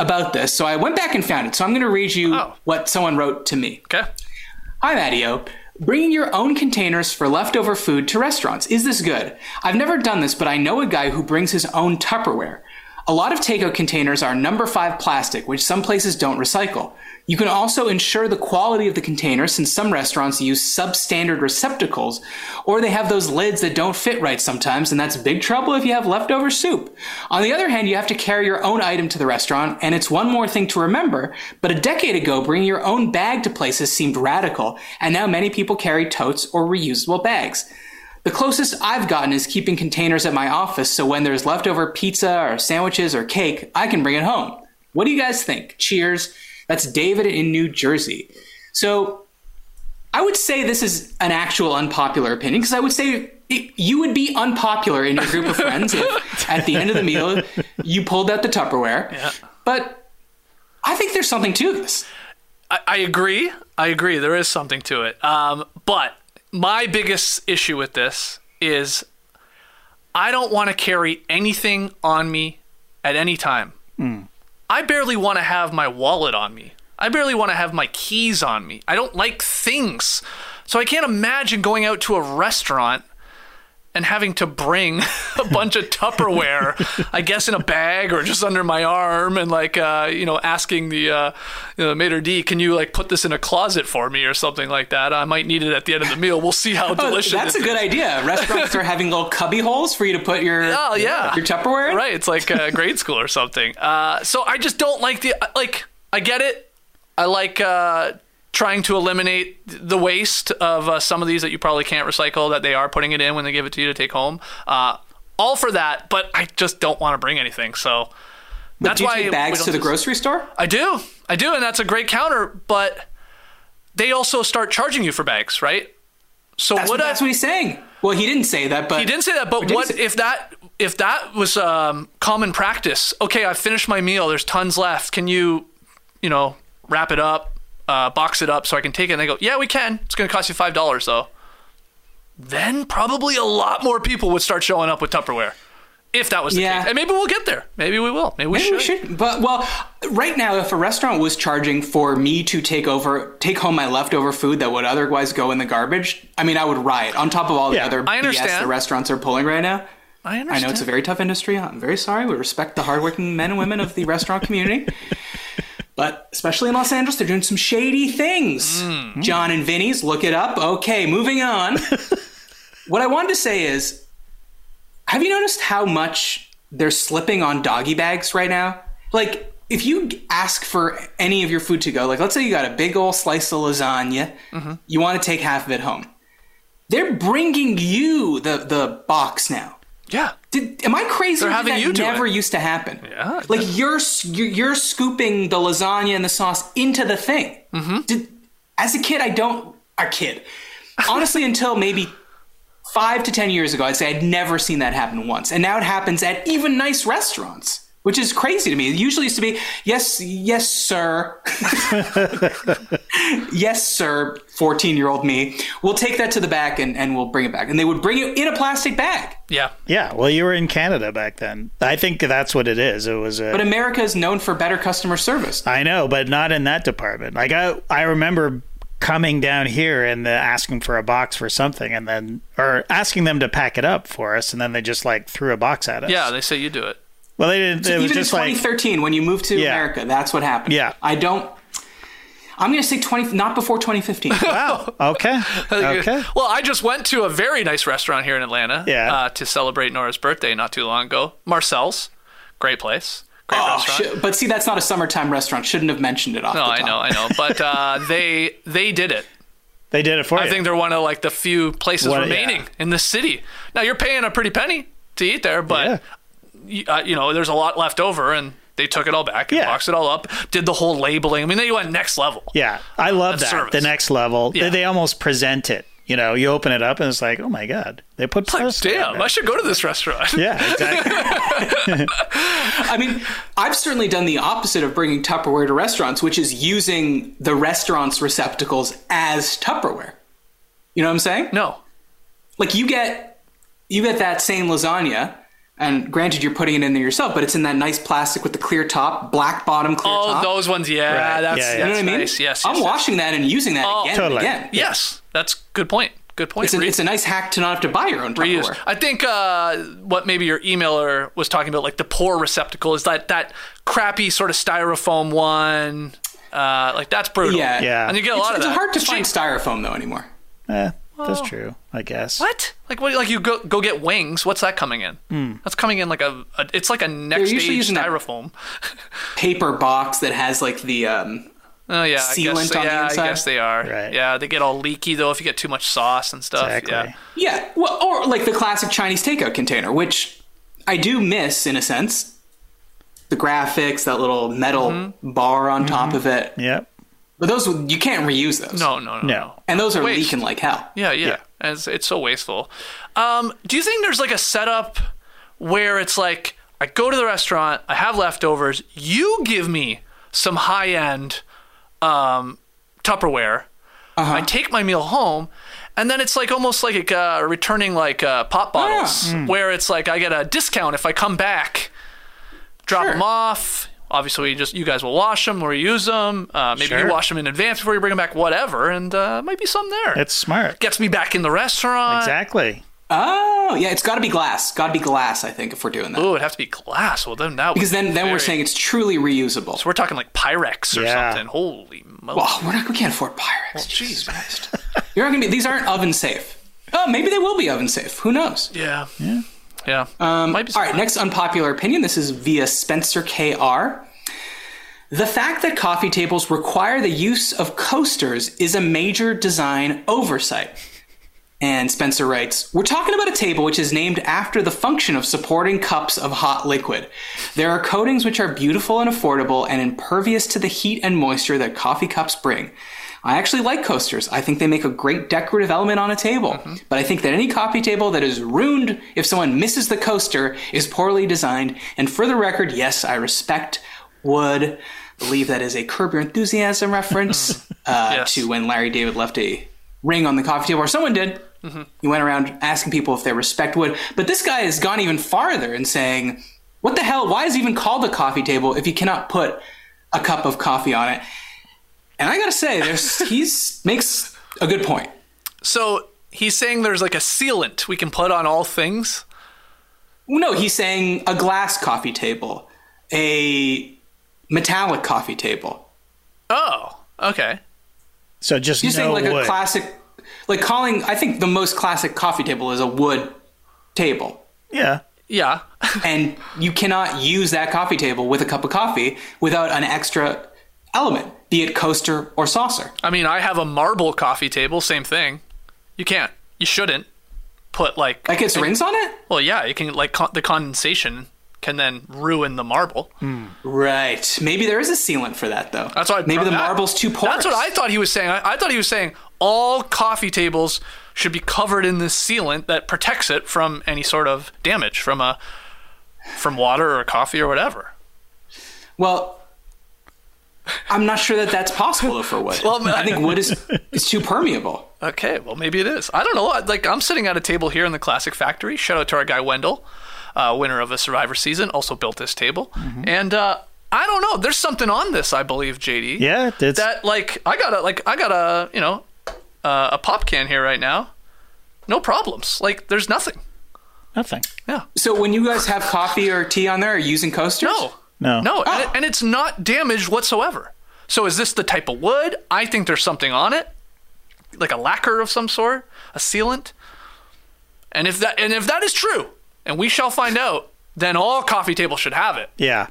about this. So I went back and found it. So I'm going to read you Oh. what someone wrote to me. okay Hi, MattyO. Bringing your own containers for leftover food to restaurants. Is this good? I've never done this, but I know a guy who brings his own Tupperware. A lot of takeout containers are number five plastic, which some places don't recycle. You can also ensure the quality of the container since some restaurants use substandard receptacles, or they have those lids that don't fit right sometimes, and that's big trouble if you have leftover soup. On the other hand, you have to carry your own item to the restaurant, and it's one more thing to remember, but a decade ago, bringing your own bag to places seemed radical, and now many people carry totes or reusable bags. The closest I've gotten is keeping containers at my office so when there's leftover pizza or sandwiches or cake, I can bring it home. What do you guys think? Cheers. That's David in New Jersey. So I would say this is an actual unpopular opinion because I would say it, you would be unpopular in your group of friends if at the end of the meal you pulled out the Tupperware. But I think there's something to this. I, I agree. I agree. There is something to it. Um, but my biggest issue with this is I don't want to carry anything on me at any time. Hmm. I barely want to have my wallet on me. I barely want to have my keys on me. I don't like things. So I can't imagine going out to a restaurant and having to bring a bunch of Tupperware, I guess in a bag or just under my arm, and like uh, you know, asking the uh, you know, maitre d, can you like put this in a closet for me or something like that? I might need it at the end of the meal. We'll see how Oh, delicious. that's a good is. idea. Restaurants are having little cubby holes for you to put your Oh yeah, your Tupperware in. Right, it's like uh, grade school or something. Uh, so I just don't like the like. I get it. I like uh, trying to eliminate the waste of uh, some of these that you probably can't recycle that they are putting it in when they give it to you to take home. Uh, all for that, but I just don't want to bring anything. So that's do you why take bags to the grocery store? I do, I do, and that's a great counter. But they also start charging you for bags, right? So That's what, I? that's what he's saying. Well, he didn't say that, but He didn't say that, but what say- if that if that was um, common practice? Okay, I finished my meal. There's tons left. Can you, you know, wrap it up, uh, box it up so I can take it? And they go, yeah, we can. It's going to cost you five dollars though. Then probably a lot more people would start showing up with Tupperware. If that was the Yeah. case, and maybe we'll get there. Maybe we will. Maybe we Maybe should. we should. But well, right now, if a restaurant was charging for me to take over, take home my leftover food that would otherwise go in the garbage, I mean, I would riot. On top of all the other I BS the restaurants are pulling right now. I understand I know it's a very tough industry. I'm very sorry. We respect the hardworking men and women of the restaurant community. But especially in Los Angeles, they're doing some shady things. Hmm. Jon and Vinny's, look it up. Okay, moving on. what I wanted to say is have you noticed how much they're slipping on doggy bags right now? Like, if you ask for any of your food to go, like, let's say you got a big old slice of lasagna, Mm-hmm. you want to take half of it home. They're bringing you the, the box now. Yeah. Did, am I crazy? They're having that you do never it. used to happen. Yeah. like you're, you're you're scooping the lasagna and the sauce into the thing. Mm-hmm. Did, as a kid, I don't. A kid, honestly, until maybe five to ten years ago, I'd say I'd never seen that happen once, and now it happens at even nice restaurants. Which is crazy to me. It usually used to be, yes, yes, sir. yes, sir, 14 year old me. We'll take that to the back and, and we'll bring it back. And they would bring it in a plastic bag. Yeah. Yeah, well, you were in Canada back then. I think that's what it is. It was a. But America is known for better customer service. I know, but not in that department. Like I, I remember coming down here and uh, asking for a box for something, and then or asking them to pack it up for us, and then they just like threw a box at us. Yeah. They say you do it. Well, they didn't. it was Even in just like 2013, when you moved to Yeah. America, that's what happened. Yeah. I don't. I'm going to say 20, not before 2015. wow. Okay. Okay. Well, I just went to a very nice restaurant here in Atlanta Yeah. uh, to celebrate Nora's birthday not too long ago. Marcel's, great place, great oh, restaurant. shit. But see, that's not a summertime restaurant. Shouldn't have mentioned it off no, the I know, I know, but uh, they they did it. They did it for I you. think they're one of like the few places What- remaining yeah. in the city. Now you're paying a pretty penny to eat there, but Yeah. You, uh, you know there's a lot left over, and they took it all back and Yeah. boxed it all up. Did the whole labeling. I mean, they went next level. yeah, I love That's that. service. The next level, Yeah. they, they almost present it. You know, you open it up and it's like, oh my god, they put It's like, damn, it. I should go to this restaurant. Yeah, exactly. I mean, I've certainly done the opposite of bringing Tupperware to restaurants, which is using the restaurant's receptacles as Tupperware. You know what I'm saying? No. Like you get you get that same lasagna, and granted you're putting it in there yourself, but it's in that nice plastic with the clear top, black bottom, clear top. Oh, top. those ones. Yeah, Right. that's, Yeah, yeah. you know that's what I mean? nice. Yes, I'm yes, yes. washing that and using that Oh, again Totally. and again. Yes, that's good point. Good point. It's a, it's a nice hack to not have to buy your own reuse. Tupperware. I think uh, what maybe your emailer was talking about, like the pour receptacle, is that that crappy sort of styrofoam one. Uh, like that's brutal. Yeah, Yeah. And you get a It's, lot of it's that. hard to It's find cheap. styrofoam though anymore. Eh, that's true. I guess. What? Like what? Like you go go get wings? What's that coming in? Hmm. That's coming in like a, a. It's like a next usually stage using that- styrofoam. Paper box that has like the um, Oh yeah, Sealant I guess, on the yeah, inside? I guess they are. Right. Yeah, they get all leaky though if you get too much sauce and stuff. Exactly. Yeah. yeah, well, or like the classic Chinese takeout container, which I do miss in a sense. The graphics, that little metal Mm-hmm. bar on top of it, Yep. But those you can't reuse those. No, no, no, No. no. and those are Waste. leaking like hell. Yeah, yeah. And It's, it's so wasteful. Um, do you think there's like a setup where it's like I go to the restaurant, I have leftovers, you give me some high end um, Tupperware, I take my meal home, and then it's like almost like uh, returning like uh, pop bottles, where it's like I get a discount if I come back, drop Sure. them off. Obviously, you just you guys will wash them or reuse them. Uh, maybe Sure. you wash them in advance before you bring them back, whatever, and uh, might be some there It's smart. gets me back in the restaurant. Exactly. Oh, yeah, it's got to be glass. Got to be glass. I think if we're doing that, Ooh, it'd have to be glass. Well, then that because then be then we're saying it's truly reusable. so we're talking like Pyrex or Yeah. something. Holy moly! well, we're not. We can't afford Pyrex. jeez. Christ. You're not gonna be. These aren't oven safe. Oh, maybe they will be oven safe. Who knows? yeah, yeah, yeah. Um, all right, next unpopular opinion. This is via Spencer KR. The fact that coffee tables require the use of coasters is a major design oversight. And Spencer writes, We're talking about a table which is named after the function of supporting cups of hot liquid. There are coatings which are beautiful and affordable and impervious to the heat and moisture that coffee cups bring. I actually like coasters. I think they make a great decorative element on a table. Mm-hmm. But I think that any coffee table that is ruined if someone misses the coaster is poorly designed. And for the record, yes, I respect wood. Believe that is a Curb Your Enthusiasm reference uh, Yes. to when Larry David left a ring on the coffee table, or someone did. Mm-hmm. He went around asking people if they respect wood. But this guy has gone even farther in saying, what the hell? Why is it even called a coffee table if you cannot put a cup of coffee on it? And I gotta say, there's he's makes a good point. So he's saying there's like a sealant we can put on all things. No, he's saying a glass coffee table, a metallic coffee table. Oh, okay. So just He's no saying like wood. a classic, like calling. I think the most classic coffee table is a wood table. yeah. Yeah. and you cannot use that coffee table with a cup of coffee without an extra element, be it coaster or saucer. I mean, I have a marble coffee table, same thing. You can't. You shouldn't put like That gets rings on it? Well, yeah, you can like con- the condensation can then ruin the marble. Hmm. Right. Maybe there is a sealant for that, though. That's why Maybe the that- marble's too porous. That's what I thought he was saying. I, I thought he was saying all coffee tables should be covered in this sealant that protects it from any sort of damage from a from water or coffee or whatever. Well, I'm not sure that that's possible for wood. Well, I think wood is is too permeable. Okay, well maybe it is. I don't know. Like I'm sitting at a table here in the Classic Factory. Shout out to our guy Wendell, uh, winner of a Survivor season, also built this table. Mm-hmm. And uh, I don't know. There's something on this, I believe, JD. Yeah, it's That like I got a like I got a you know uh, a pop can here right now. No problems. Like there's nothing. nothing. Yeah. So when you guys have coffee or tea on there, are you using coasters? No. No. No, and, it, and it's not damaged whatsoever. So is this the type of wood? I think there's something on it, like a lacquer of some sort, a sealant. And if that and if that is true, and we shall find out, then all coffee tables should have it. Yeah.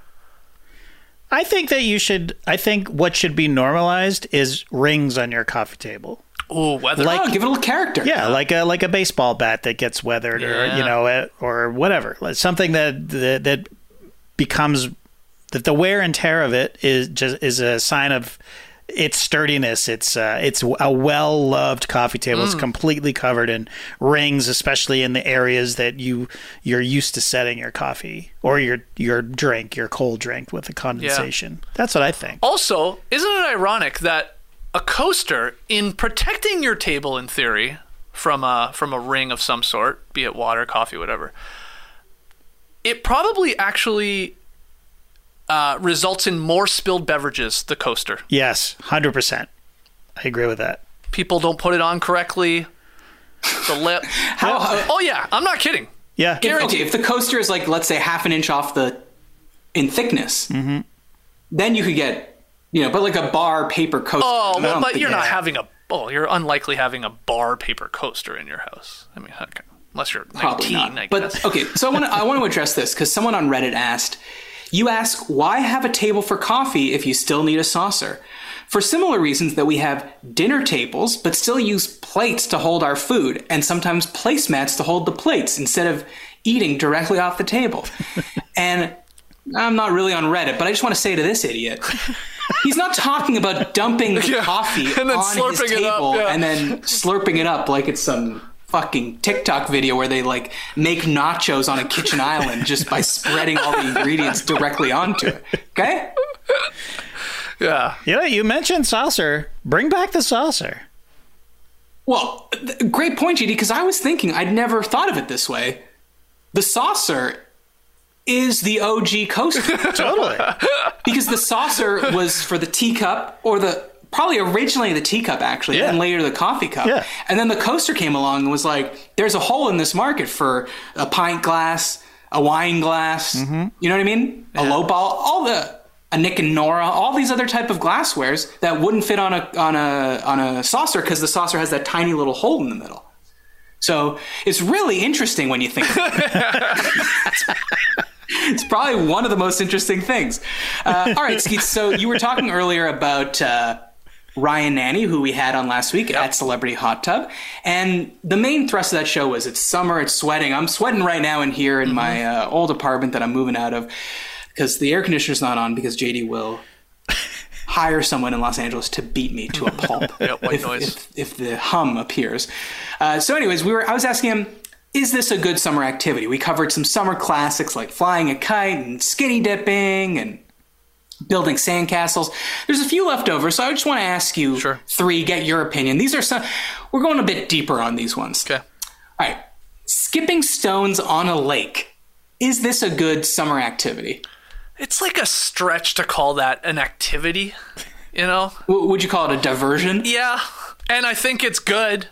I think that you should. I think what should be normalized is rings on your coffee table. Ooh, weather. Like- Oh, give it a little character. Yeah, like a like a baseball bat that gets weathered, or you know, eh, or whatever. Something that that, that becomes that the wear and tear of it is just is a sign of its sturdiness. It's uh, it's a well loved coffee table. Mm. It's completely covered in rings, especially in the areas that you you're used to setting your coffee or your your drink, your cold drink with the condensation. That's what I think. Also, isn't it ironic that a coaster, in protecting your table in theory from a from a ring of some sort, be it water, coffee, whatever, it probably actually uh, results in more spilled beverages. The coaster, Yes, hundred percent. I agree with that. people don't put it on correctly. The lip. How, oh yeah, I'm not kidding. Yeah, if, okay, if the coaster is like, let's say, half an inch off the in thickness, Mm-hmm. then you could get, you know, but like a bar paper coaster. Oh, well, but you're not having a. Oh, you're unlikely having a bar paper coaster in your house. I mean, okay, unless you're 19, Probably not. I But okay, so I want to I want to address this because someone on Reddit asked, "You ask why have a table for coffee if you still need a saucer?" For similar reasons that we have dinner tables but still use plates to hold our food and sometimes placemats to hold the plates instead of eating directly off the table. and I'm not really on Reddit, but I just want to say to this idiot. He's not talking about dumping the Yeah, coffee and then on his slurping it up, table yeah. and then slurping it up like it's some fucking TikTok video where they like make nachos on a kitchen island just by spreading all the ingredients directly onto it. Okay? yeah. You know, you mentioned saucer. Bring back the saucer. Well, th- great point, JD, because I was thinking I'd never thought of it this way. The saucer is the OG coaster Totally. because the saucer was for the teacup or the probably originally the teacup actually Yeah. and later the coffee cup Yeah. and then the coaster came along and was like there's a hole in this market for a pint glass a wine glass Mm-hmm. you know what i mean a low ball all the a nick and nora all these other type of glasswares that wouldn't fit on a on a on a saucer because the saucer has that tiny little hole in the middle so it's really interesting when you think about it. it's probably one of the most interesting things. Uh, all right, Skeet, so you were talking earlier about uh, Ryan Nanny, who we had on last week at Celebrity Hot Tub. And the main thrust of that show was it's summer, it's sweating. I'm sweating right now in here in my uh, old apartment that I'm moving out of because the air conditioner's not on because JD will hire someone in Los Angeles to beat me to a pulp Yeah, if, noise. If, if the hum appears. Uh, so, anyways, we were. I was asking him, is this a good summer activity? We covered some summer classics like flying a kite and skinny dipping and building sandcastles. There's a few left over, so I just want to ask you Sure. three, get your opinion. These are some. We're going a bit deeper on these ones. Okay. All right. Skipping stones on a lake. Is this a good summer activity? It's like a stretch to call that an activity, you know? W- would you call it a diversion? Yeah, and I think it's good,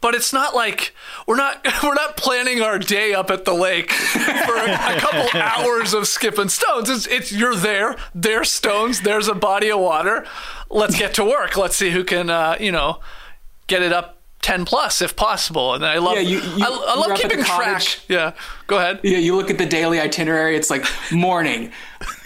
but it's not like we're not we're not planning our day up at the lake for a, a couple hours of skipping stones. It's, it's you're there, there's stones, there's a body of water. Let's get to work. Let's see who can uh, you know get it up. 10 plus if possible and i love Yeah, you- you- I, I love up at the keeping track yeah go ahead Yeah, you look at the daily itinerary, it's like morning,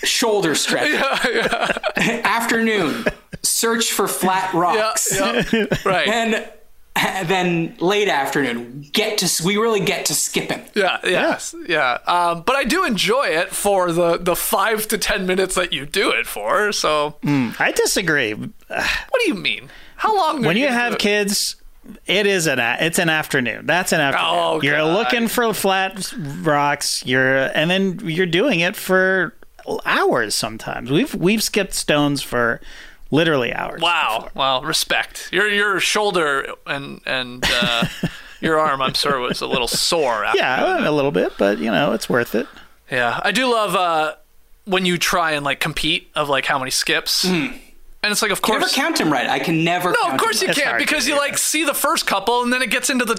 shoulder stretch, yeah, yeah. afternoon, search for flat rocks, yeah. right and then late afternoon, get to we really get to skipping. Yeah, yes, yeah. Um, but I do enjoy it for the the five to ten minutes that you do it for. So, I disagree. what do you mean? How long? When are you have kids, it is an a- it's an afternoon. That's an afternoon. Oh, you're God. looking for flat rocks. You're and then you're doing it for hours. Sometimes we've we've skipped stones for literally hours. Wow, wow, respect. Your your shoulder and and uh, your arm, I'm sure, was a little sore. After Yeah, a little bit, but you know it's worth it. yeah. I do love uh, when you try and like compete of like how many skips, and it's like, of Never course. count them right. I can never. No, count of course them you can't hard to because do you like see the first couple and then it gets into the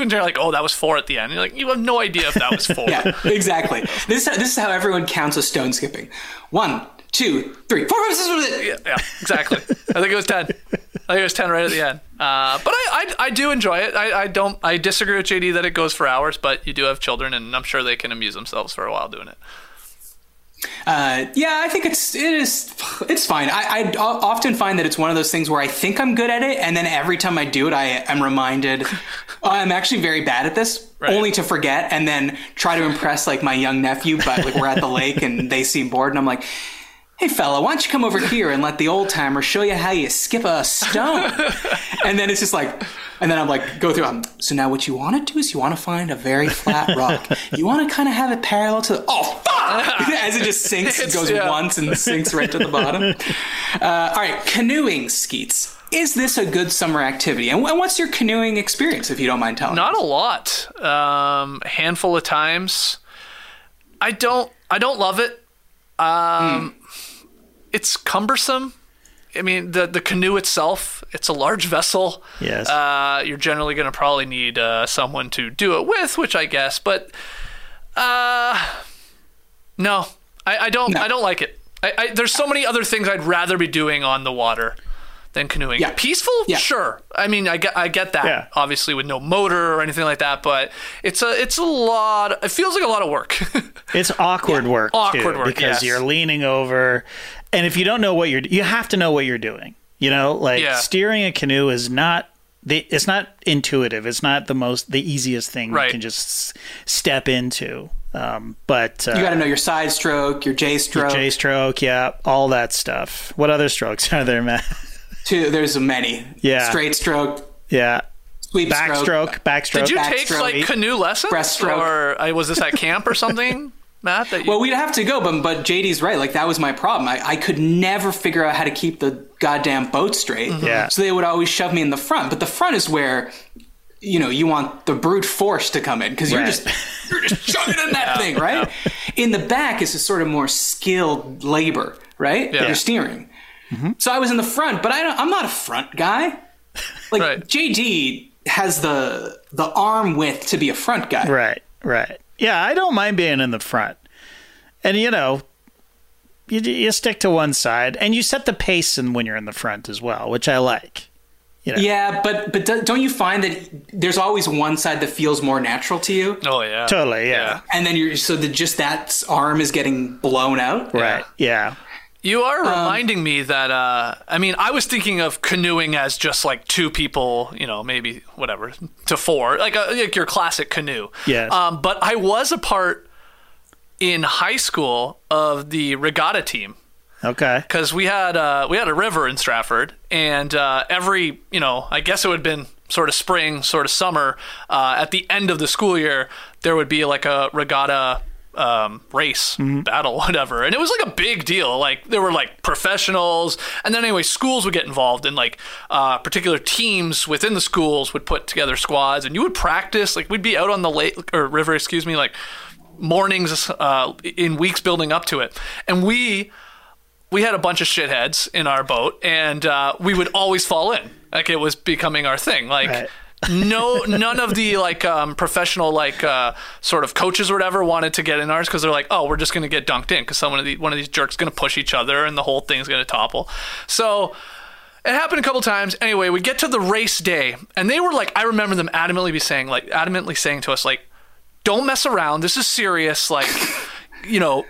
and you're like, oh, that was four at the end. You're like, you have no idea if that was four. Yeah, exactly. This is, this is how everyone counts a stone skipping. One, two, three, four, five, six, seven, yeah, yeah, exactly. I think it was ten. I think it was ten right at the end. Uh, but I, I, I do enjoy it. I, I don't. I disagree with JD that it goes for hours, but you do have children, and I'm sure they can amuse themselves for a while doing it. Uh, yeah, I think it's it is it's fine. I often find that it's one of those things where I think I'm good at it, and then every time I do it, I am reminded oh, I'm actually very bad at this, Right. only to forget, and then try to impress like my young nephew. But like we're at the lake and they seem bored, and I'm like. Hey fella, why don't you come over here and let the old timer show you how you skip a stone? and then it's just like, and then I'm like, go through. Um, so now what you want to do is you want to find a very flat rock. You want to kind of have it parallel to. Oh fuck! As it just sinks, it goes yeah. once and sinks right to the bottom. Uh, all right, canoeing, Skeets. Is this a good summer activity? And what's your canoeing experience, if you don't mind telling? Not us? a lot. Um, a handful of times. I don't. I don't love it. Um, it's cumbersome. I mean, the the canoe itself. It's a large vessel. Yes. Uh, you're generally going to probably need uh, someone to do it with, which I guess. But uh, no, I, I don't. No. I don't like it. I, I, there's so many other things I'd rather be doing on the water than canoeing. Yeah. Peaceful, Yeah. sure. I mean, I get, I get that. Yeah. Obviously, with no motor or anything like that, but it's a, it's a lot. It feels like a lot of work. It's awkward work, Awkward too, work, because yes. you're leaning over, and if you don't know what you're, you have to know what you're doing. You know, like Yeah. steering a canoe is not the, it's not intuitive. It's not the most, the easiest thing Right. you can just step into. Um, but uh, You got to know your side stroke, your J stroke. J stroke, yeah, all that stuff. What other strokes are there, Matt? Two, there's many. Yeah. Straight stroke, yeah, sweep stroke. backstroke, backstroke. Did you Backstroke. take like canoe lessons, Breaststroke. or uh, was this at camp or something, Matt? That you, Well, we'd have to go, but but JD's right. Like that was my problem. I, I could never figure out how to keep the goddamn boat straight. Mm-hmm. Yeah. So they would always shove me in the front. But the front is where, you know, you want the brute force to come in because you're Right. just you're just chugging in that thing, right? In the back is a sort of more skilled labor, right? Yeah. You're steering. Mm-hmm. So I was in the front, but I don't, I'm not a front guy. Like Right. JD has the the arm width to be a front guy. Right, right. Yeah, I don't mind being in the front. And you know, you you stick to one side and you set the pace in when you're in the front as well, which I like. You know. Yeah, but but do- don't you find that there's always one side that feels more natural to you, oh yeah, Totally, yeah. and then you're so that just that arm is getting blown out? Right. Yeah. You are Um, reminding me that uh, I mean I was thinking of canoeing as just like two people, you know, maybe whatever to four, like a, like your classic canoe. Yes. Um, but I was a part in high school of the regatta team. Okay. because we had uh, we had a river in Stratford, and uh, every you know I guess it would have been sort of spring, sort of summer. Uh, at the end of the school year, there would be like a regatta um, race battle, whatever, and it was like a big deal. Like there were like professionals, and then anyway, schools would get involved, and like uh, particular teams within the schools would put together squads, and you would practice. Like we'd be out on the lake or river, excuse me, like mornings uh, in weeks building up to it, and we we had a bunch of shitheads in our boat, and uh, we would always fall in. Like it was becoming our thing. Like Right. No, none of the like um, professional like uh, sort of coaches or whatever wanted to get in ours because they're like, oh, we're just gonna get dunked in because someone of the one of these jerks gonna push each other and the whole thing's gonna topple. So. It happened a couple times. Anyway, we get to the race day, and they were like, I remember them adamantly be saying, like, adamantly saying to us, like, don't mess around. This is serious. Like, you know,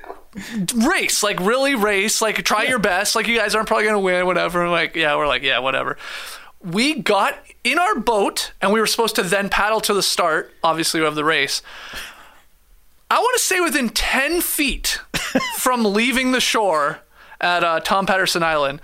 race. Like, really race. Like, try your best. Like, you guys aren't probably going to win, whatever. Like, yeah, we're like, yeah, whatever. We got in our boat, and we were supposed to then paddle to the start, obviously, of the race. I want to say within 10 feet from leaving the shore at uh, Tom Patterson Island,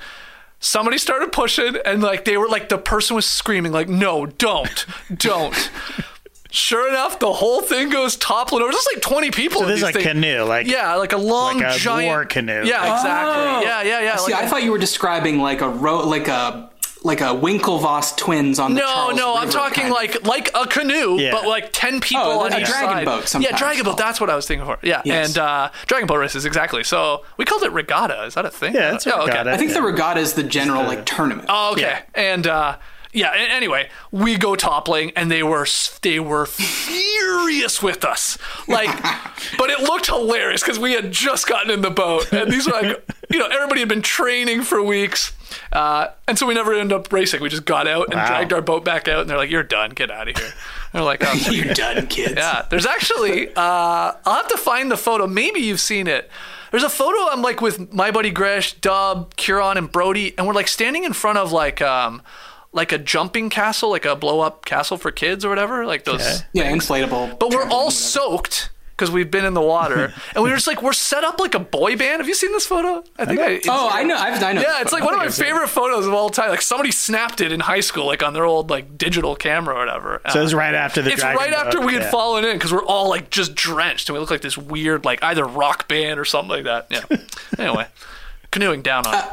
somebody started pushing and like they were like the person was screaming like no don't don't sure enough the whole thing goes toppling over there's like 20 people So this is these like things. canoe, like yeah like a long like a giant war canoe. yeah exactly Oh. yeah yeah yeah See, like I a- thought you were describing like a row, like a like a Winklevoss twins on the no, Charles no, I'm talking kind of. like like a canoe, Yeah. but like ten people Oh, on a each dragon side. boat yeah, dragon boat. That's what I was thinking for. Yeah, Yes. and uh, dragon boat races exactly. So we called it regatta. Is that a thing? Yeah, it's a Oh, okay. regatta. I think the regatta is the general like tournament. Oh, okay. Yeah. And uh, yeah. Anyway, we go toppling, and they were they were furious with us. Like, but it looked hilarious because we had just gotten in the boat, and these were like, you know, everybody had been training for weeks. Uh, and so we never ended up racing. We just got out and Wow. dragged our boat back out, and they're like, "You're done. Get out of here." They're like, oh, You're done, kids. yeah, there's actually. Uh, I'll have to find the photo. Maybe you've seen it. There's a photo I'm like with my buddy Gresh, Dub, Curon, and Brody, and we're like standing in front of like um like a jumping castle, like a blow up castle for kids or whatever, like those. Yeah, inflatable. But we're trampoline, all whatever. soaked because we've been in the water, and we were just like we're set up like a boy band. Have you seen this photo? I think I. Oh, I know. I've, I know. Yeah, it's like one of my think I've seen it. favorite photos of all time. Like somebody snapped it in high school, like on their old like digital camera or whatever. So Uh, it's right after the it's dragon right after we had yeah. fallen in because we're all like just drenched and we look like this weird like either rock band or something like that. Yeah. anyway, canoeing down on. it.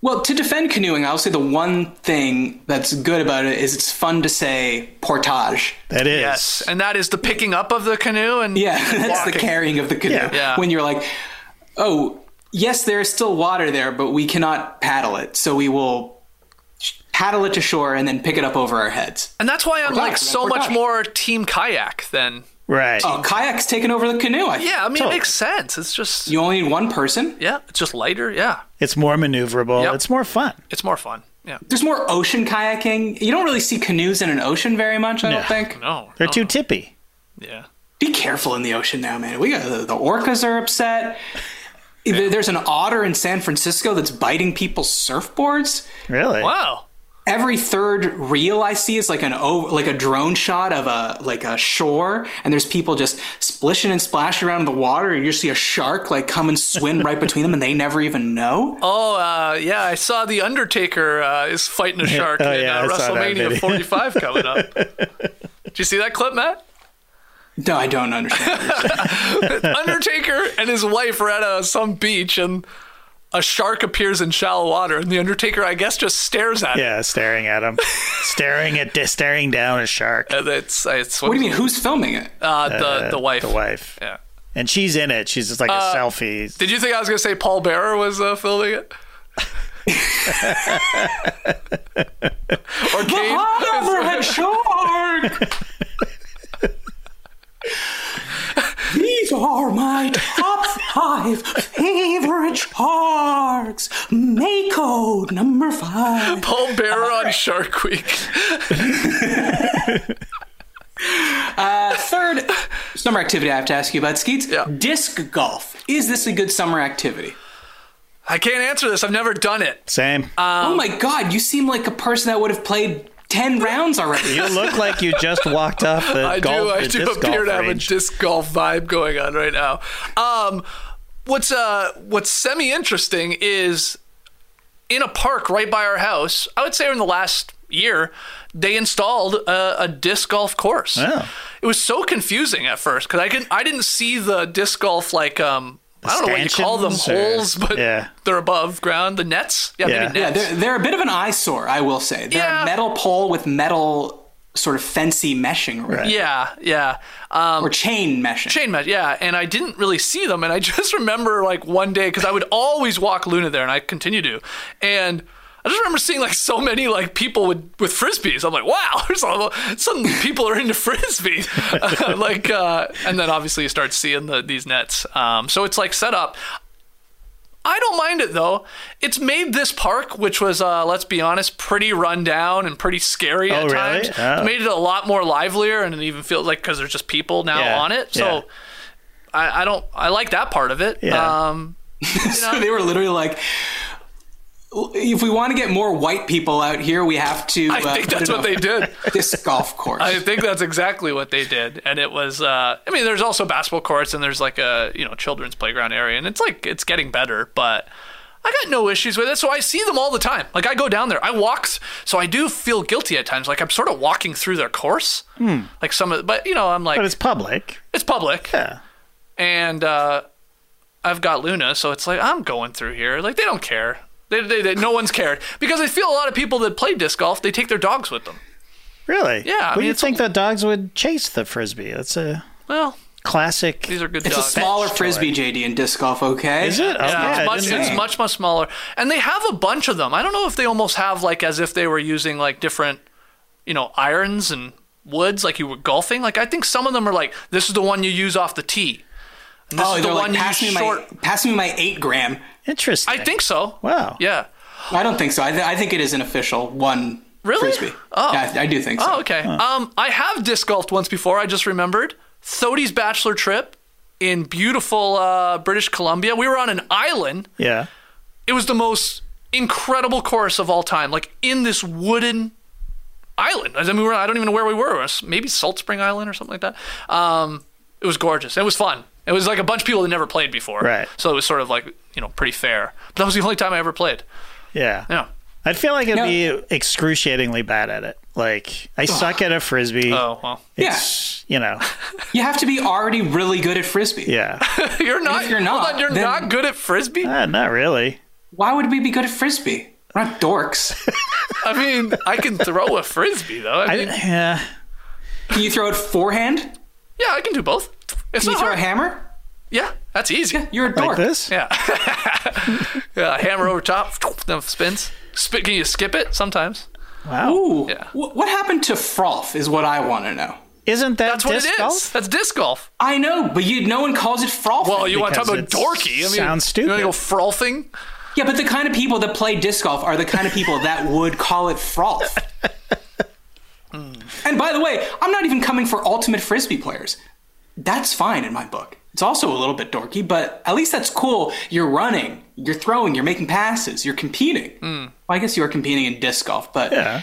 Well, to defend canoeing, I'll say the one thing that's good about it is it's fun to say portage. That is. yes, and that is the picking up of the canoe and Yeah, that's the carrying of the canoe. Yeah. Yeah. When you're like, oh, yes, there is still water there, but we cannot paddle it, so we will paddle it to shore and then pick it up over our heads. And that's why I'm like Portage, so much more team kayak than. Right. Oh, kayak's taking over the canoe. I. Yeah, I mean Totally. it makes sense. It's just You only need one person. yeah, it's just lighter. Yeah, It's more maneuverable. Yep. It's more fun. it's more fun. Yeah. There's more ocean kayaking. You don't really see canoes in an ocean very much, I No. don't think. No. They're no, too no. tippy. Yeah. Be careful in the ocean now, man. We got the, the orcas are upset. There- There's an otter in San Francisco that's biting people's surfboards. Really? Wow. Every third reel I see is like an o- like a drone shot of a like a shore, and there's people just splishing and splashing around in the water, and you see a shark like come and swim right between them, and they never even know. Oh, uh, yeah, I saw the Undertaker uh, is fighting a shark Oh, in yeah, uh, I saw that WrestleMania 45 coming up. Did you see that clip, Matt? No, I don't understand. Undertaker and his wife are at uh, some beach, and a shark appears in shallow water, and the Undertaker, I guess, just stares at it. Yeah, staring at him, staring at staring down a shark. And it's, it's what do you mean? Who's filming it? Uh, the Uh, the wife. The wife. Yeah. And she's in it. She's just like a Uh, selfie. Did you think I was gonna say Paul Bearer was uh, filming it? or Kane? Hammerhead shark. These are my top five favorite sharks. Mako number five. Paul Bearer on Shark Week. Uh, third summer activity I have to ask you about, Skeets. Yeah. Disc golf. Is this a good summer activity? I can't answer this. I've never done it. Same. oh my god, you seem like a person that would have played 10 rounds already. you look like you just walked off the I golf. do. I the do disc appear golf to have a range. disc golf vibe going on right now. Um, what's uh what's semi interesting is in a park right by our house. I would say in the last year they installed a, a disc golf course. Oh. It was so confusing at first because I can I didn't see the disc golf like um. I don't know what you call them, or- holes, but Yeah. they're above ground. The nets, yeah, Yeah. maybe Yeah, they're, they're a bit of an eyesore, I will say. They're Yeah. a metal pole with metal sort of fancy meshing around it, yeah, yeah. Um, or chain meshing. chain mesh yeah and i didn't really see them and i just remember like one day because i would always walk luna there and i continue to and I just remember seeing like so many like people with with frisbees. I'm like, wow, there's all, suddenly people are into frisbee. like, uh, and then obviously you start seeing the these nets. Um, so it's like set up. I don't mind it though. It's made this park, which was, uh, let's be honest, pretty run down and pretty scary Oh, at really? times. Oh. It's made it a lot more livelier, and it even feels like because there's just people now Yeah, on it. So yeah. I, I don't, I like that part of it. Yeah. Um, so they were literally like, if we want to get more white people out here, we have to. I uh, think that's what they did. This golf course. I think that's exactly what they did, and it was. Uh, I mean, there's also basketball courts, and there's like a you know children's playground area, and it's like it's getting better, but. I got no issues with it, so I see them all the time. Like I go down there, I walk, so I do feel guilty at times. Like I'm sort of walking through their course, like some of, but you know, I'm like, Hmm. But it's public. it's public, Yeah. and uh, I've got Luna, so it's like I'm going through here. Like they don't care. They, they, they, no one's cared because I feel a lot of people that play disc golf they take their dogs with them. Really? Yeah, I Well, mean, you'd think a- that dogs would chase the frisbee. That's a Well, classic. these are good it's a smaller frisbee, JD, in disc golf. Okay, Is it? Oh, Yeah, I it's much, it's much much smaller, and they have a bunch of them. I don't know if they almost have like as if they were using like different, you know, irons and woods like you were golfing. Like I think some of them are like this is the one you use off the tee. And this Oh, is the they're one like you pass me use my short. pass me my eight gram. Interesting. I think so. Wow. Yeah. I don't think so. I, th- I think it is an official one Really? frisbee. Oh. yeah, I do think so. Oh, okay. Um, I have disc golfed once before. I just remembered Thodey's bachelor trip in beautiful uh, British Columbia. We were on an island. Yeah. It was the most incredible course of all time. Like in this wooden island. I mean, we were, I don't even know where we were. It was maybe Salt Spring Island or something like that. Um, it was gorgeous. It was fun. It was like a bunch of people that never played before. Right. So it was sort of like you know pretty fair. But that was the only time I ever played. Yeah. Yeah. I'd feel like I'd No. be excruciatingly bad at it. Like I suck at a frisbee. Oh well. It's, you know. You have to be already really good at frisbee. Yeah. you're not. if you're hold not, on, you're then- not good at frisbee. Uh, not really. Why would we be good at frisbee? We're not dorks. I mean, I can throw a frisbee though. I I, yeah. Can you throw it forehand? yeah, I can do both. It's Can you not throw a hammer? Yeah, that's easy. You're a dork. Like this? Yeah. yeah, hammer over top, then spins. Spit, can you skip it sometimes? Wow. Ooh. Yeah. Wh- What happened to frolf is what I want to know. Isn't that That's what disc it is. golf? That's disc golf. I know, but you, no one calls it frolf. Well, you want to talk about dorky? I mean, sounds You want to go stupid. yeah, but the kind of people that play disc golf are the kind of people that would call it frolf. and by the way, I'm not even coming for ultimate frisbee players. That's fine in my book. It's also a little bit dorky, but at least that's cool. You're running, you're throwing, you're making passes, you're competing. Hmm. Well, I guess you are competing in disc golf, but Yeah.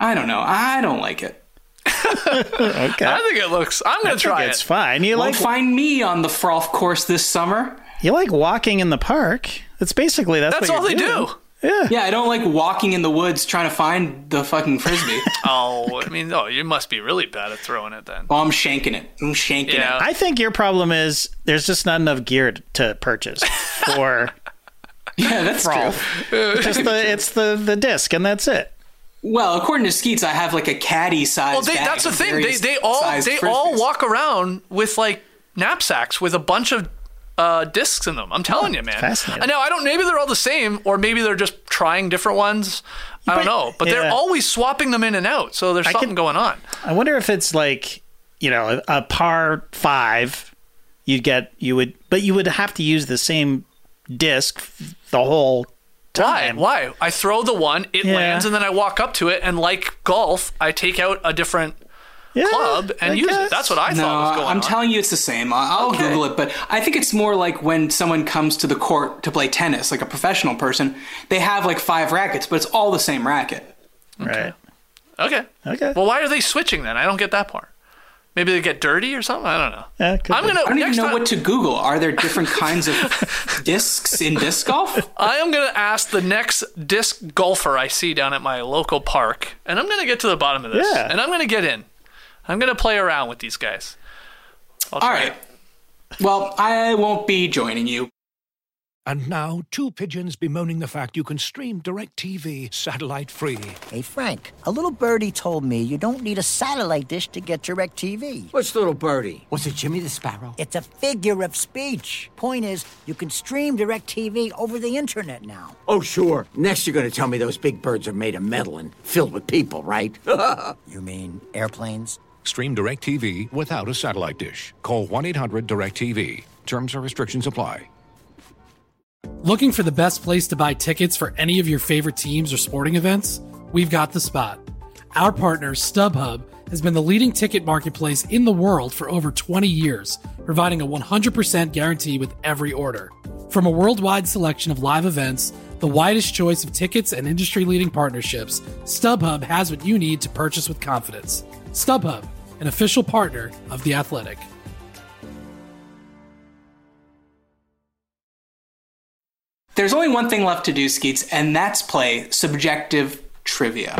I don't know. I don't like it. Okay. I think it looks. I'm gonna I think try it's it. fine. You Won't like find me on the frolf course this summer. you like walking in the park. It's basically that's, That's what all they you're do. Doing. Yeah. Yeah, I don't like walking in the woods trying to find the fucking frisbee. Oh, I mean, oh, you must be really bad at throwing it then. oh, I'm shanking it. I'm shanking Yeah. it. I think your problem is there's just not enough gear to purchase for Yeah, that's true. just the it's the the disc and that's it. Well, according to Skeets, I have like a caddy size. Well, they, bag that's the thing. They they all sized they all walk around with like knapsacks with a bunch of uh, discs in them. I'm telling you, man. fascinating. I know. I don't. Maybe they're all the same, or maybe they're just trying different ones. I don't know. But they're always swapping them in and out. So there's I something can- going on. I wonder if it's like you know a, a par five. You'd get you would, but you would have to use the same disc the whole Why? time. Why? I throw the one, it Yeah. lands, and then I walk up to it, and like golf, I take out a different Yeah, club and I use guess. it. That's what I No, thought was going on. I'm on. telling you, it's the same. I- I'll Okay. Google it, but I think it's more like when someone comes to the court to play tennis, like a professional person. They have like five rackets, but it's all the same racket. right. okay. Okay. Well, why are they switching then? I don't get that part. Maybe they get dirty or something. I don't know. Yeah, I'm gonna. I don't even know time, what to Google. Are there different kinds of discs in disc golf? I am gonna ask the next disc golfer I see down at my local park, and I'm gonna get to the bottom of this. Yeah. And I'm gonna get in. I'm gonna play around with these guys. I'll All try right. it. Well, I won't be joining you. And now, two pigeons bemoaning the fact you can stream DirecTV satellite free. Hey, Frank, a little birdie told me you don't need a satellite dish to get direct TV. What's little birdie? Was it Jimmy the Sparrow? It's a figure of speech. Point is, you can stream direct TV over the internet now. Oh, sure. Next, you're going to tell me those big birds are made of metal and filled with people, right? You mean airplanes? Stream DirecTV without a satellite dish. Call 1 800 DirecTV. Terms and restrictions apply. Looking for the best place to buy tickets for any of your favorite teams or sporting events? We've got the spot. Our partner, StubHub, has been the leading ticket marketplace in the world for over 20 years, providing a 100% guarantee with every order. From a worldwide selection of live events, the widest choice of tickets and industry leading partnerships, StubHub has what you need to purchase with confidence. StubHub, an official partner of The Athletic. There's only one thing left to do, Skeets, and that's play subjective trivia.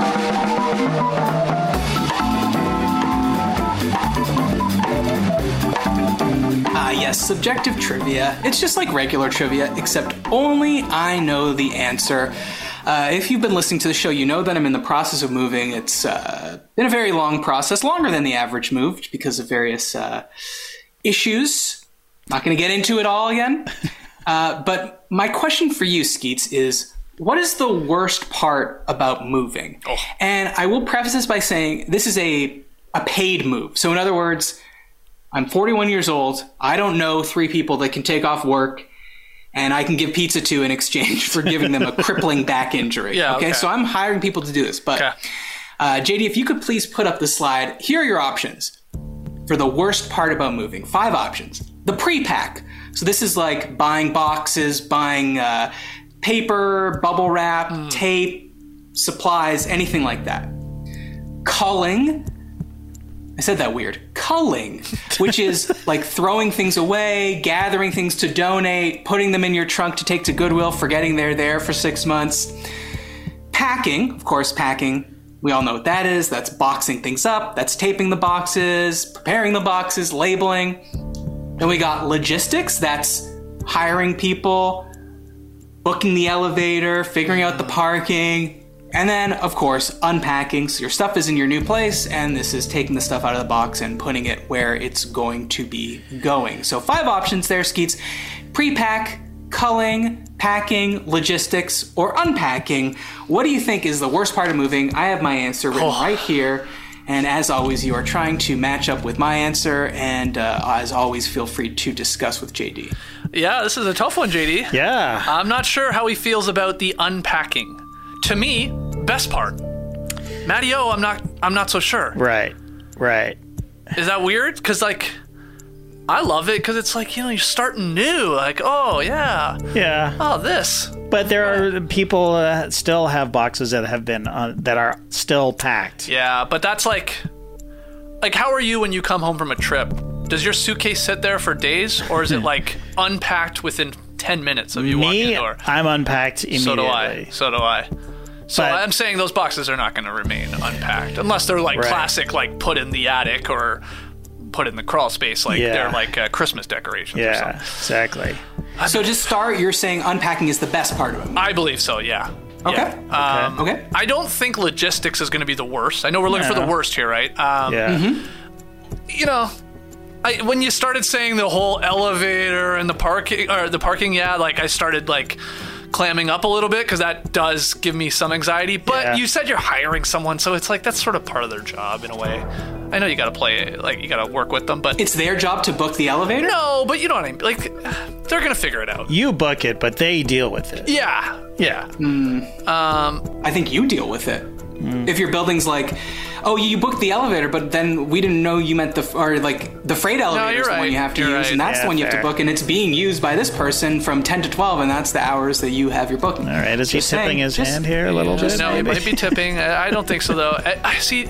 Ah, yes, subjective trivia. It's just like regular trivia, except only I know the answer. Uh, if you've been listening to the show, you know that I'm in the process of moving. It's uh, been a very long process, longer than the average move because of various uh, issues. Not going to get into it all again. Uh, but my question for you, Skeets, is what is the worst part about moving? And I will preface this by saying this is a a paid move. So in other words, I'm 41 years old. I don't know three people that can take off work and I can give pizza to in exchange for giving them a crippling back injury. Yeah, okay. So I'm hiring people to do this. But Okay. uh, JD, if you could please put up the slide. Here are your options for the worst part about moving. Five options. The pre-pack. So this is like buying boxes, buying uh, paper, bubble wrap, tape, supplies, anything like that. Culling. I said that weird. Culling, which is like throwing things away, gathering things to donate, putting them in your trunk to take to Goodwill, forgetting they're there for six months. Packing, of course, packing. We all know what that is. That's boxing things up. That's taping the boxes, preparing the boxes, labeling. Then we got logistics. That's hiring people, booking the elevator, figuring out the parking. And then, of course, unpacking. So your stuff is in your new place, and this is taking the stuff out of the box and putting it where it's going to be going. So, five options there, Skeets pre pack, culling, packing, logistics, or unpacking. What do you think is the worst part of moving? I have my answer written right here. And as always, you are trying to match up with my answer, and uh, as always, feel free to discuss with JD. Yeah, this is a tough one, JD. Yeah. I'm not sure how he feels about the unpacking. To me, best part. Matty O, I'm not. I'm not so sure. Right. Right. Is that weird? Because like, I love it because it's like you know you're starting new. Like, oh yeah, Yeah. oh this. But there are people uh, still have boxes that have been uh, that are still packed. Yeah, but that's like, like how are you when you come home from a trip? Does your suitcase sit there for days, or is it like unpacked within ten minutes of you walking Me, the door? I'm unpacked immediately. So do I. So do I. So But- I'm saying those boxes are not going to remain unpacked unless they're like Right. classic, like put in the attic or put in the crawl space, like Yeah. they're like uh, Christmas decorations or Yeah, something. exactly. So, just start, you're saying unpacking is the best part of it. I believe so. Yeah. Okay. Yeah. Um, Okay. I don't think logistics is going to be the worst. I know we're looking for the worst here, right? Um, Yeah. You know, I, when you started saying the whole elevator and the parking or the parking, yeah, like I started like clamming up a little bit because that does give me some anxiety. But Yeah. you said you're hiring someone, so it's like that's sort of part of their job in a way. I know you got to play, like you got to work with them, but It's their job to book the elevator? no, but you know what I mean. Like they're gonna figure it out. You book it, but they deal with it. Yeah, yeah. Um, I think you deal with it. Mm. If your building's like, oh, you booked the elevator, but then we didn't know you meant the or like the freight elevator you're is the one you have to You're use, right. and that's Yeah, the one you have to book, and it's being used by this person from ten to twelve, and that's the hours that you have your booking. All right, is he tipping saying, his just- hand here a little bit? No, he might be tipping. I I don't think so though. I, I see.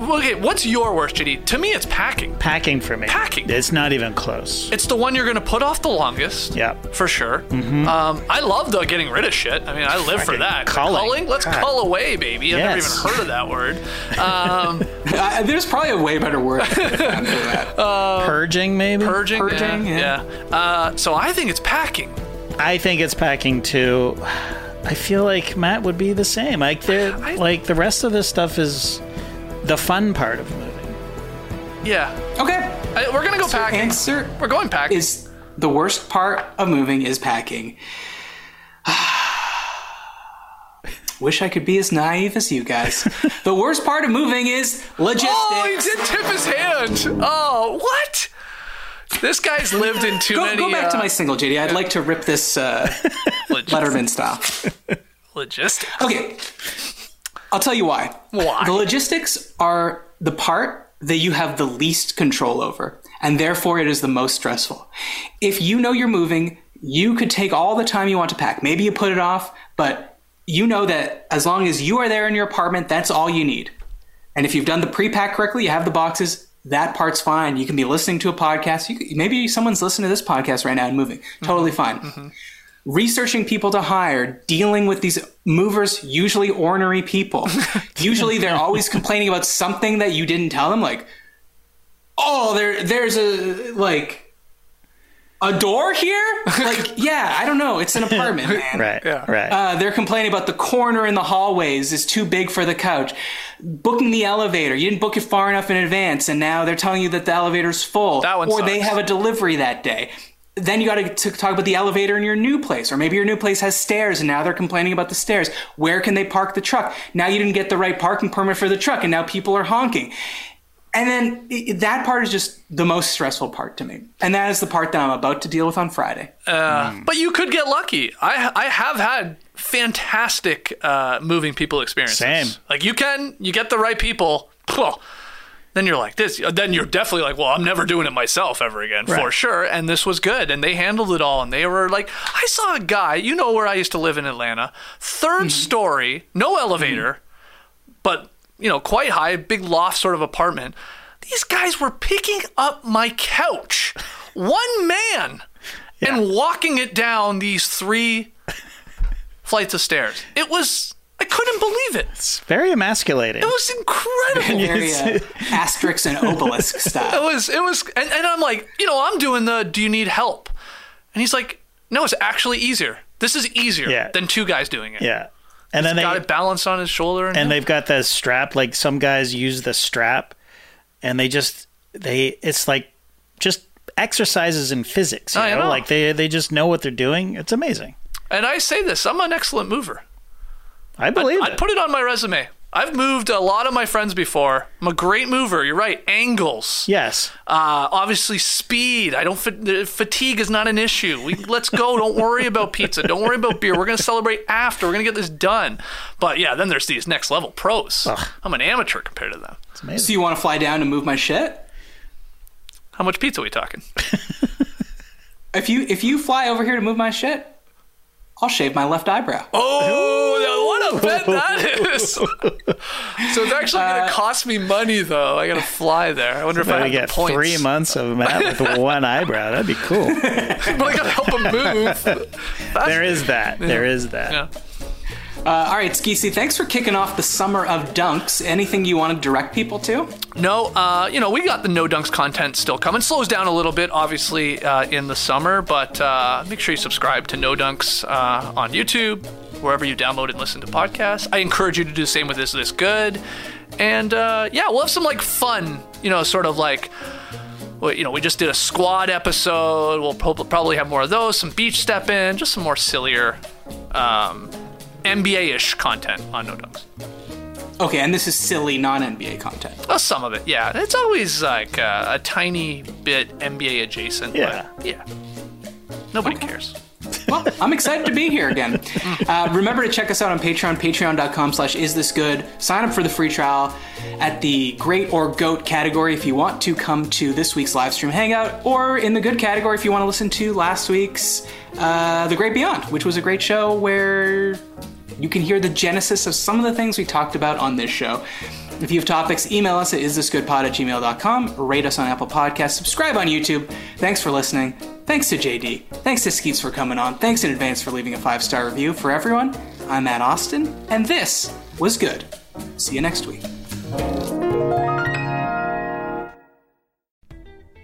Okay, what's your worst, JD? To me, it's packing. Packing for me. Packing. It's not even close. It's the one you're going to put off the longest. Yep. For sure. Um, I love the getting rid of shit. I mean, I live for that. culling. Let's God. cull away, baby. I've never even heard of that word. Um, Uh, there's probably a way better word I could for that. Purging, maybe? purging. Purging, yeah. yeah. Uh, so I think it's packing. I think it's packing too. I feel like Matt would be the same. Like I- like the rest of this stuff is the fun part of moving. Yeah. Okay. I, we're going to go So packing. answer We're going packing. is the worst part of moving is packing. Wish I could be as naive as you guys. the worst part of moving is logistics. Oh, he did tip his hand. Oh, what? This guy's lived in too Go, many. go back to uh, my single, JD. I'd like to rip this uh, Letterman style. logistics. Okay. I'll tell you why. Why? The logistics are the part that you have the least control over, and therefore it is the most stressful. If you know you're moving, you could take all the time you want to pack. Maybe you put it off, but you know that as long as you are there in your apartment, that's all you need. And if you've done the pre-pack correctly, you have the boxes. That part's fine. You can be listening to a podcast. You could, maybe someone's listening to this podcast right now and moving. Totally fine mm-hmm. Researching people to hire, dealing with these movers, usually ornery people. usually they're always complaining about something that you didn't tell them, like, oh, there there's a like a door here? like, yeah, I don't know. It's an apartment, man. Right. Right. Uh, they're complaining about the corner in the hallways is too big for the couch. Booking the elevator, you didn't book it far enough in advance, and now they're telling you that the elevator's full. That one or they have a delivery that day. Then you got to talk about the elevator in your new place, or maybe your new place has stairs, and now they're complaining about the stairs. Where can they park the truck? Now you didn't get the right parking permit for the truck, and now people are honking. And then i- that part is just the most stressful part to me, and that is the part that I'm about to deal with on Friday. But you could get lucky. I I have had fantastic uh, moving people experiences. Same. Like you can you get the right people. Then you're like this. Then you're definitely like, well, I'm never doing it myself ever again for sure. And this was good, and they handled it all. And they were like, I saw a guy. You know where I used to live in Atlanta, 3rd mm-hmm. story, no mm-hmm. elevator, but you know quite high, big loft sort of apartment. These guys were picking up my couch, one man and walking it down these three flights of stairs. It was couldn't believe it. it's very emasculating. It was incredible. Very uh, Asterix and Obelix stuff. It was it was and, and I'm like, you know, I'm doing the do you need help? And he's like, No, it's actually easier. This is easier Yeah. than two guys doing it. yeah. And then Got they got it balanced on his shoulder and, and they've got the strap like some guys use the strap and they just they it's like just exercises in physics you I know? know. like they they just know what they're doing it's amazing and I say this, I'm an excellent mover. I believe I'd it put it on my resume. I've moved a lot of my friends before. I'm a great mover. You're right. Angles. yes Uh, obviously, speed. I don't. Fa- fatigue is not an issue. We let's go. Don't worry about pizza. Don't worry about beer. We're gonna celebrate after. We're gonna get this done. But yeah, then there's these next level pros. I'm an amateur compared to them. it's amazing So you want to fly down and move my shit? How much pizza are we talking? If you if you fly over here to move my shit, I'll shave my left eyebrow. Oh, what a bet that is! so it's actually gonna uh, cost me money though. I gotta fly there. I wonder if I have get the points. three months of Matt with one eyebrow that'd be cool but I gotta help him move. That's- there is that there is that Yeah. Uh, all right, Skeesy, thanks for kicking off the summer of dunks. Anything you want to direct people to? No, uh, you know, we got the no dunks content still coming. Slows down a little bit, obviously, uh, in the summer, but uh, make sure you subscribe to No Dunks uh, on YouTube, wherever you download and listen to podcasts. I encourage you to do the same with This This Good. And uh, yeah, we'll have some like fun, you know, sort of like. You know, we just did a squad episode. We'll probably have more of those. Some beach step in, just some more sillier, um, NBA-ish content on No Dunks. Okay, and this is silly non NBA content. Well, some of it, yeah. It's always like uh, a tiny bit NBA adjacent. but Yeah. yeah. Nobody cares. Well, I'm excited to be here again. Uh, remember to check us out on Patreon, patreon.com slash is this good. Sign up for the free trial at the great or goat category if you want to come to this week's live stream hangout, or in the good category if you want to listen to last week's uh, The Great Beyond, which was a great show where you can hear the genesis of some of the things we talked about on this show. If you have topics, email us at isthisgoodpod at gmail.com, rate us on Apple Podcasts, subscribe on YouTube. Thanks for listening. Thanks to JD. Thanks to Skeets for coming on. Thanks in advance for leaving a five star review. For everyone, I'm Matt Osten, and this was good. See you next week.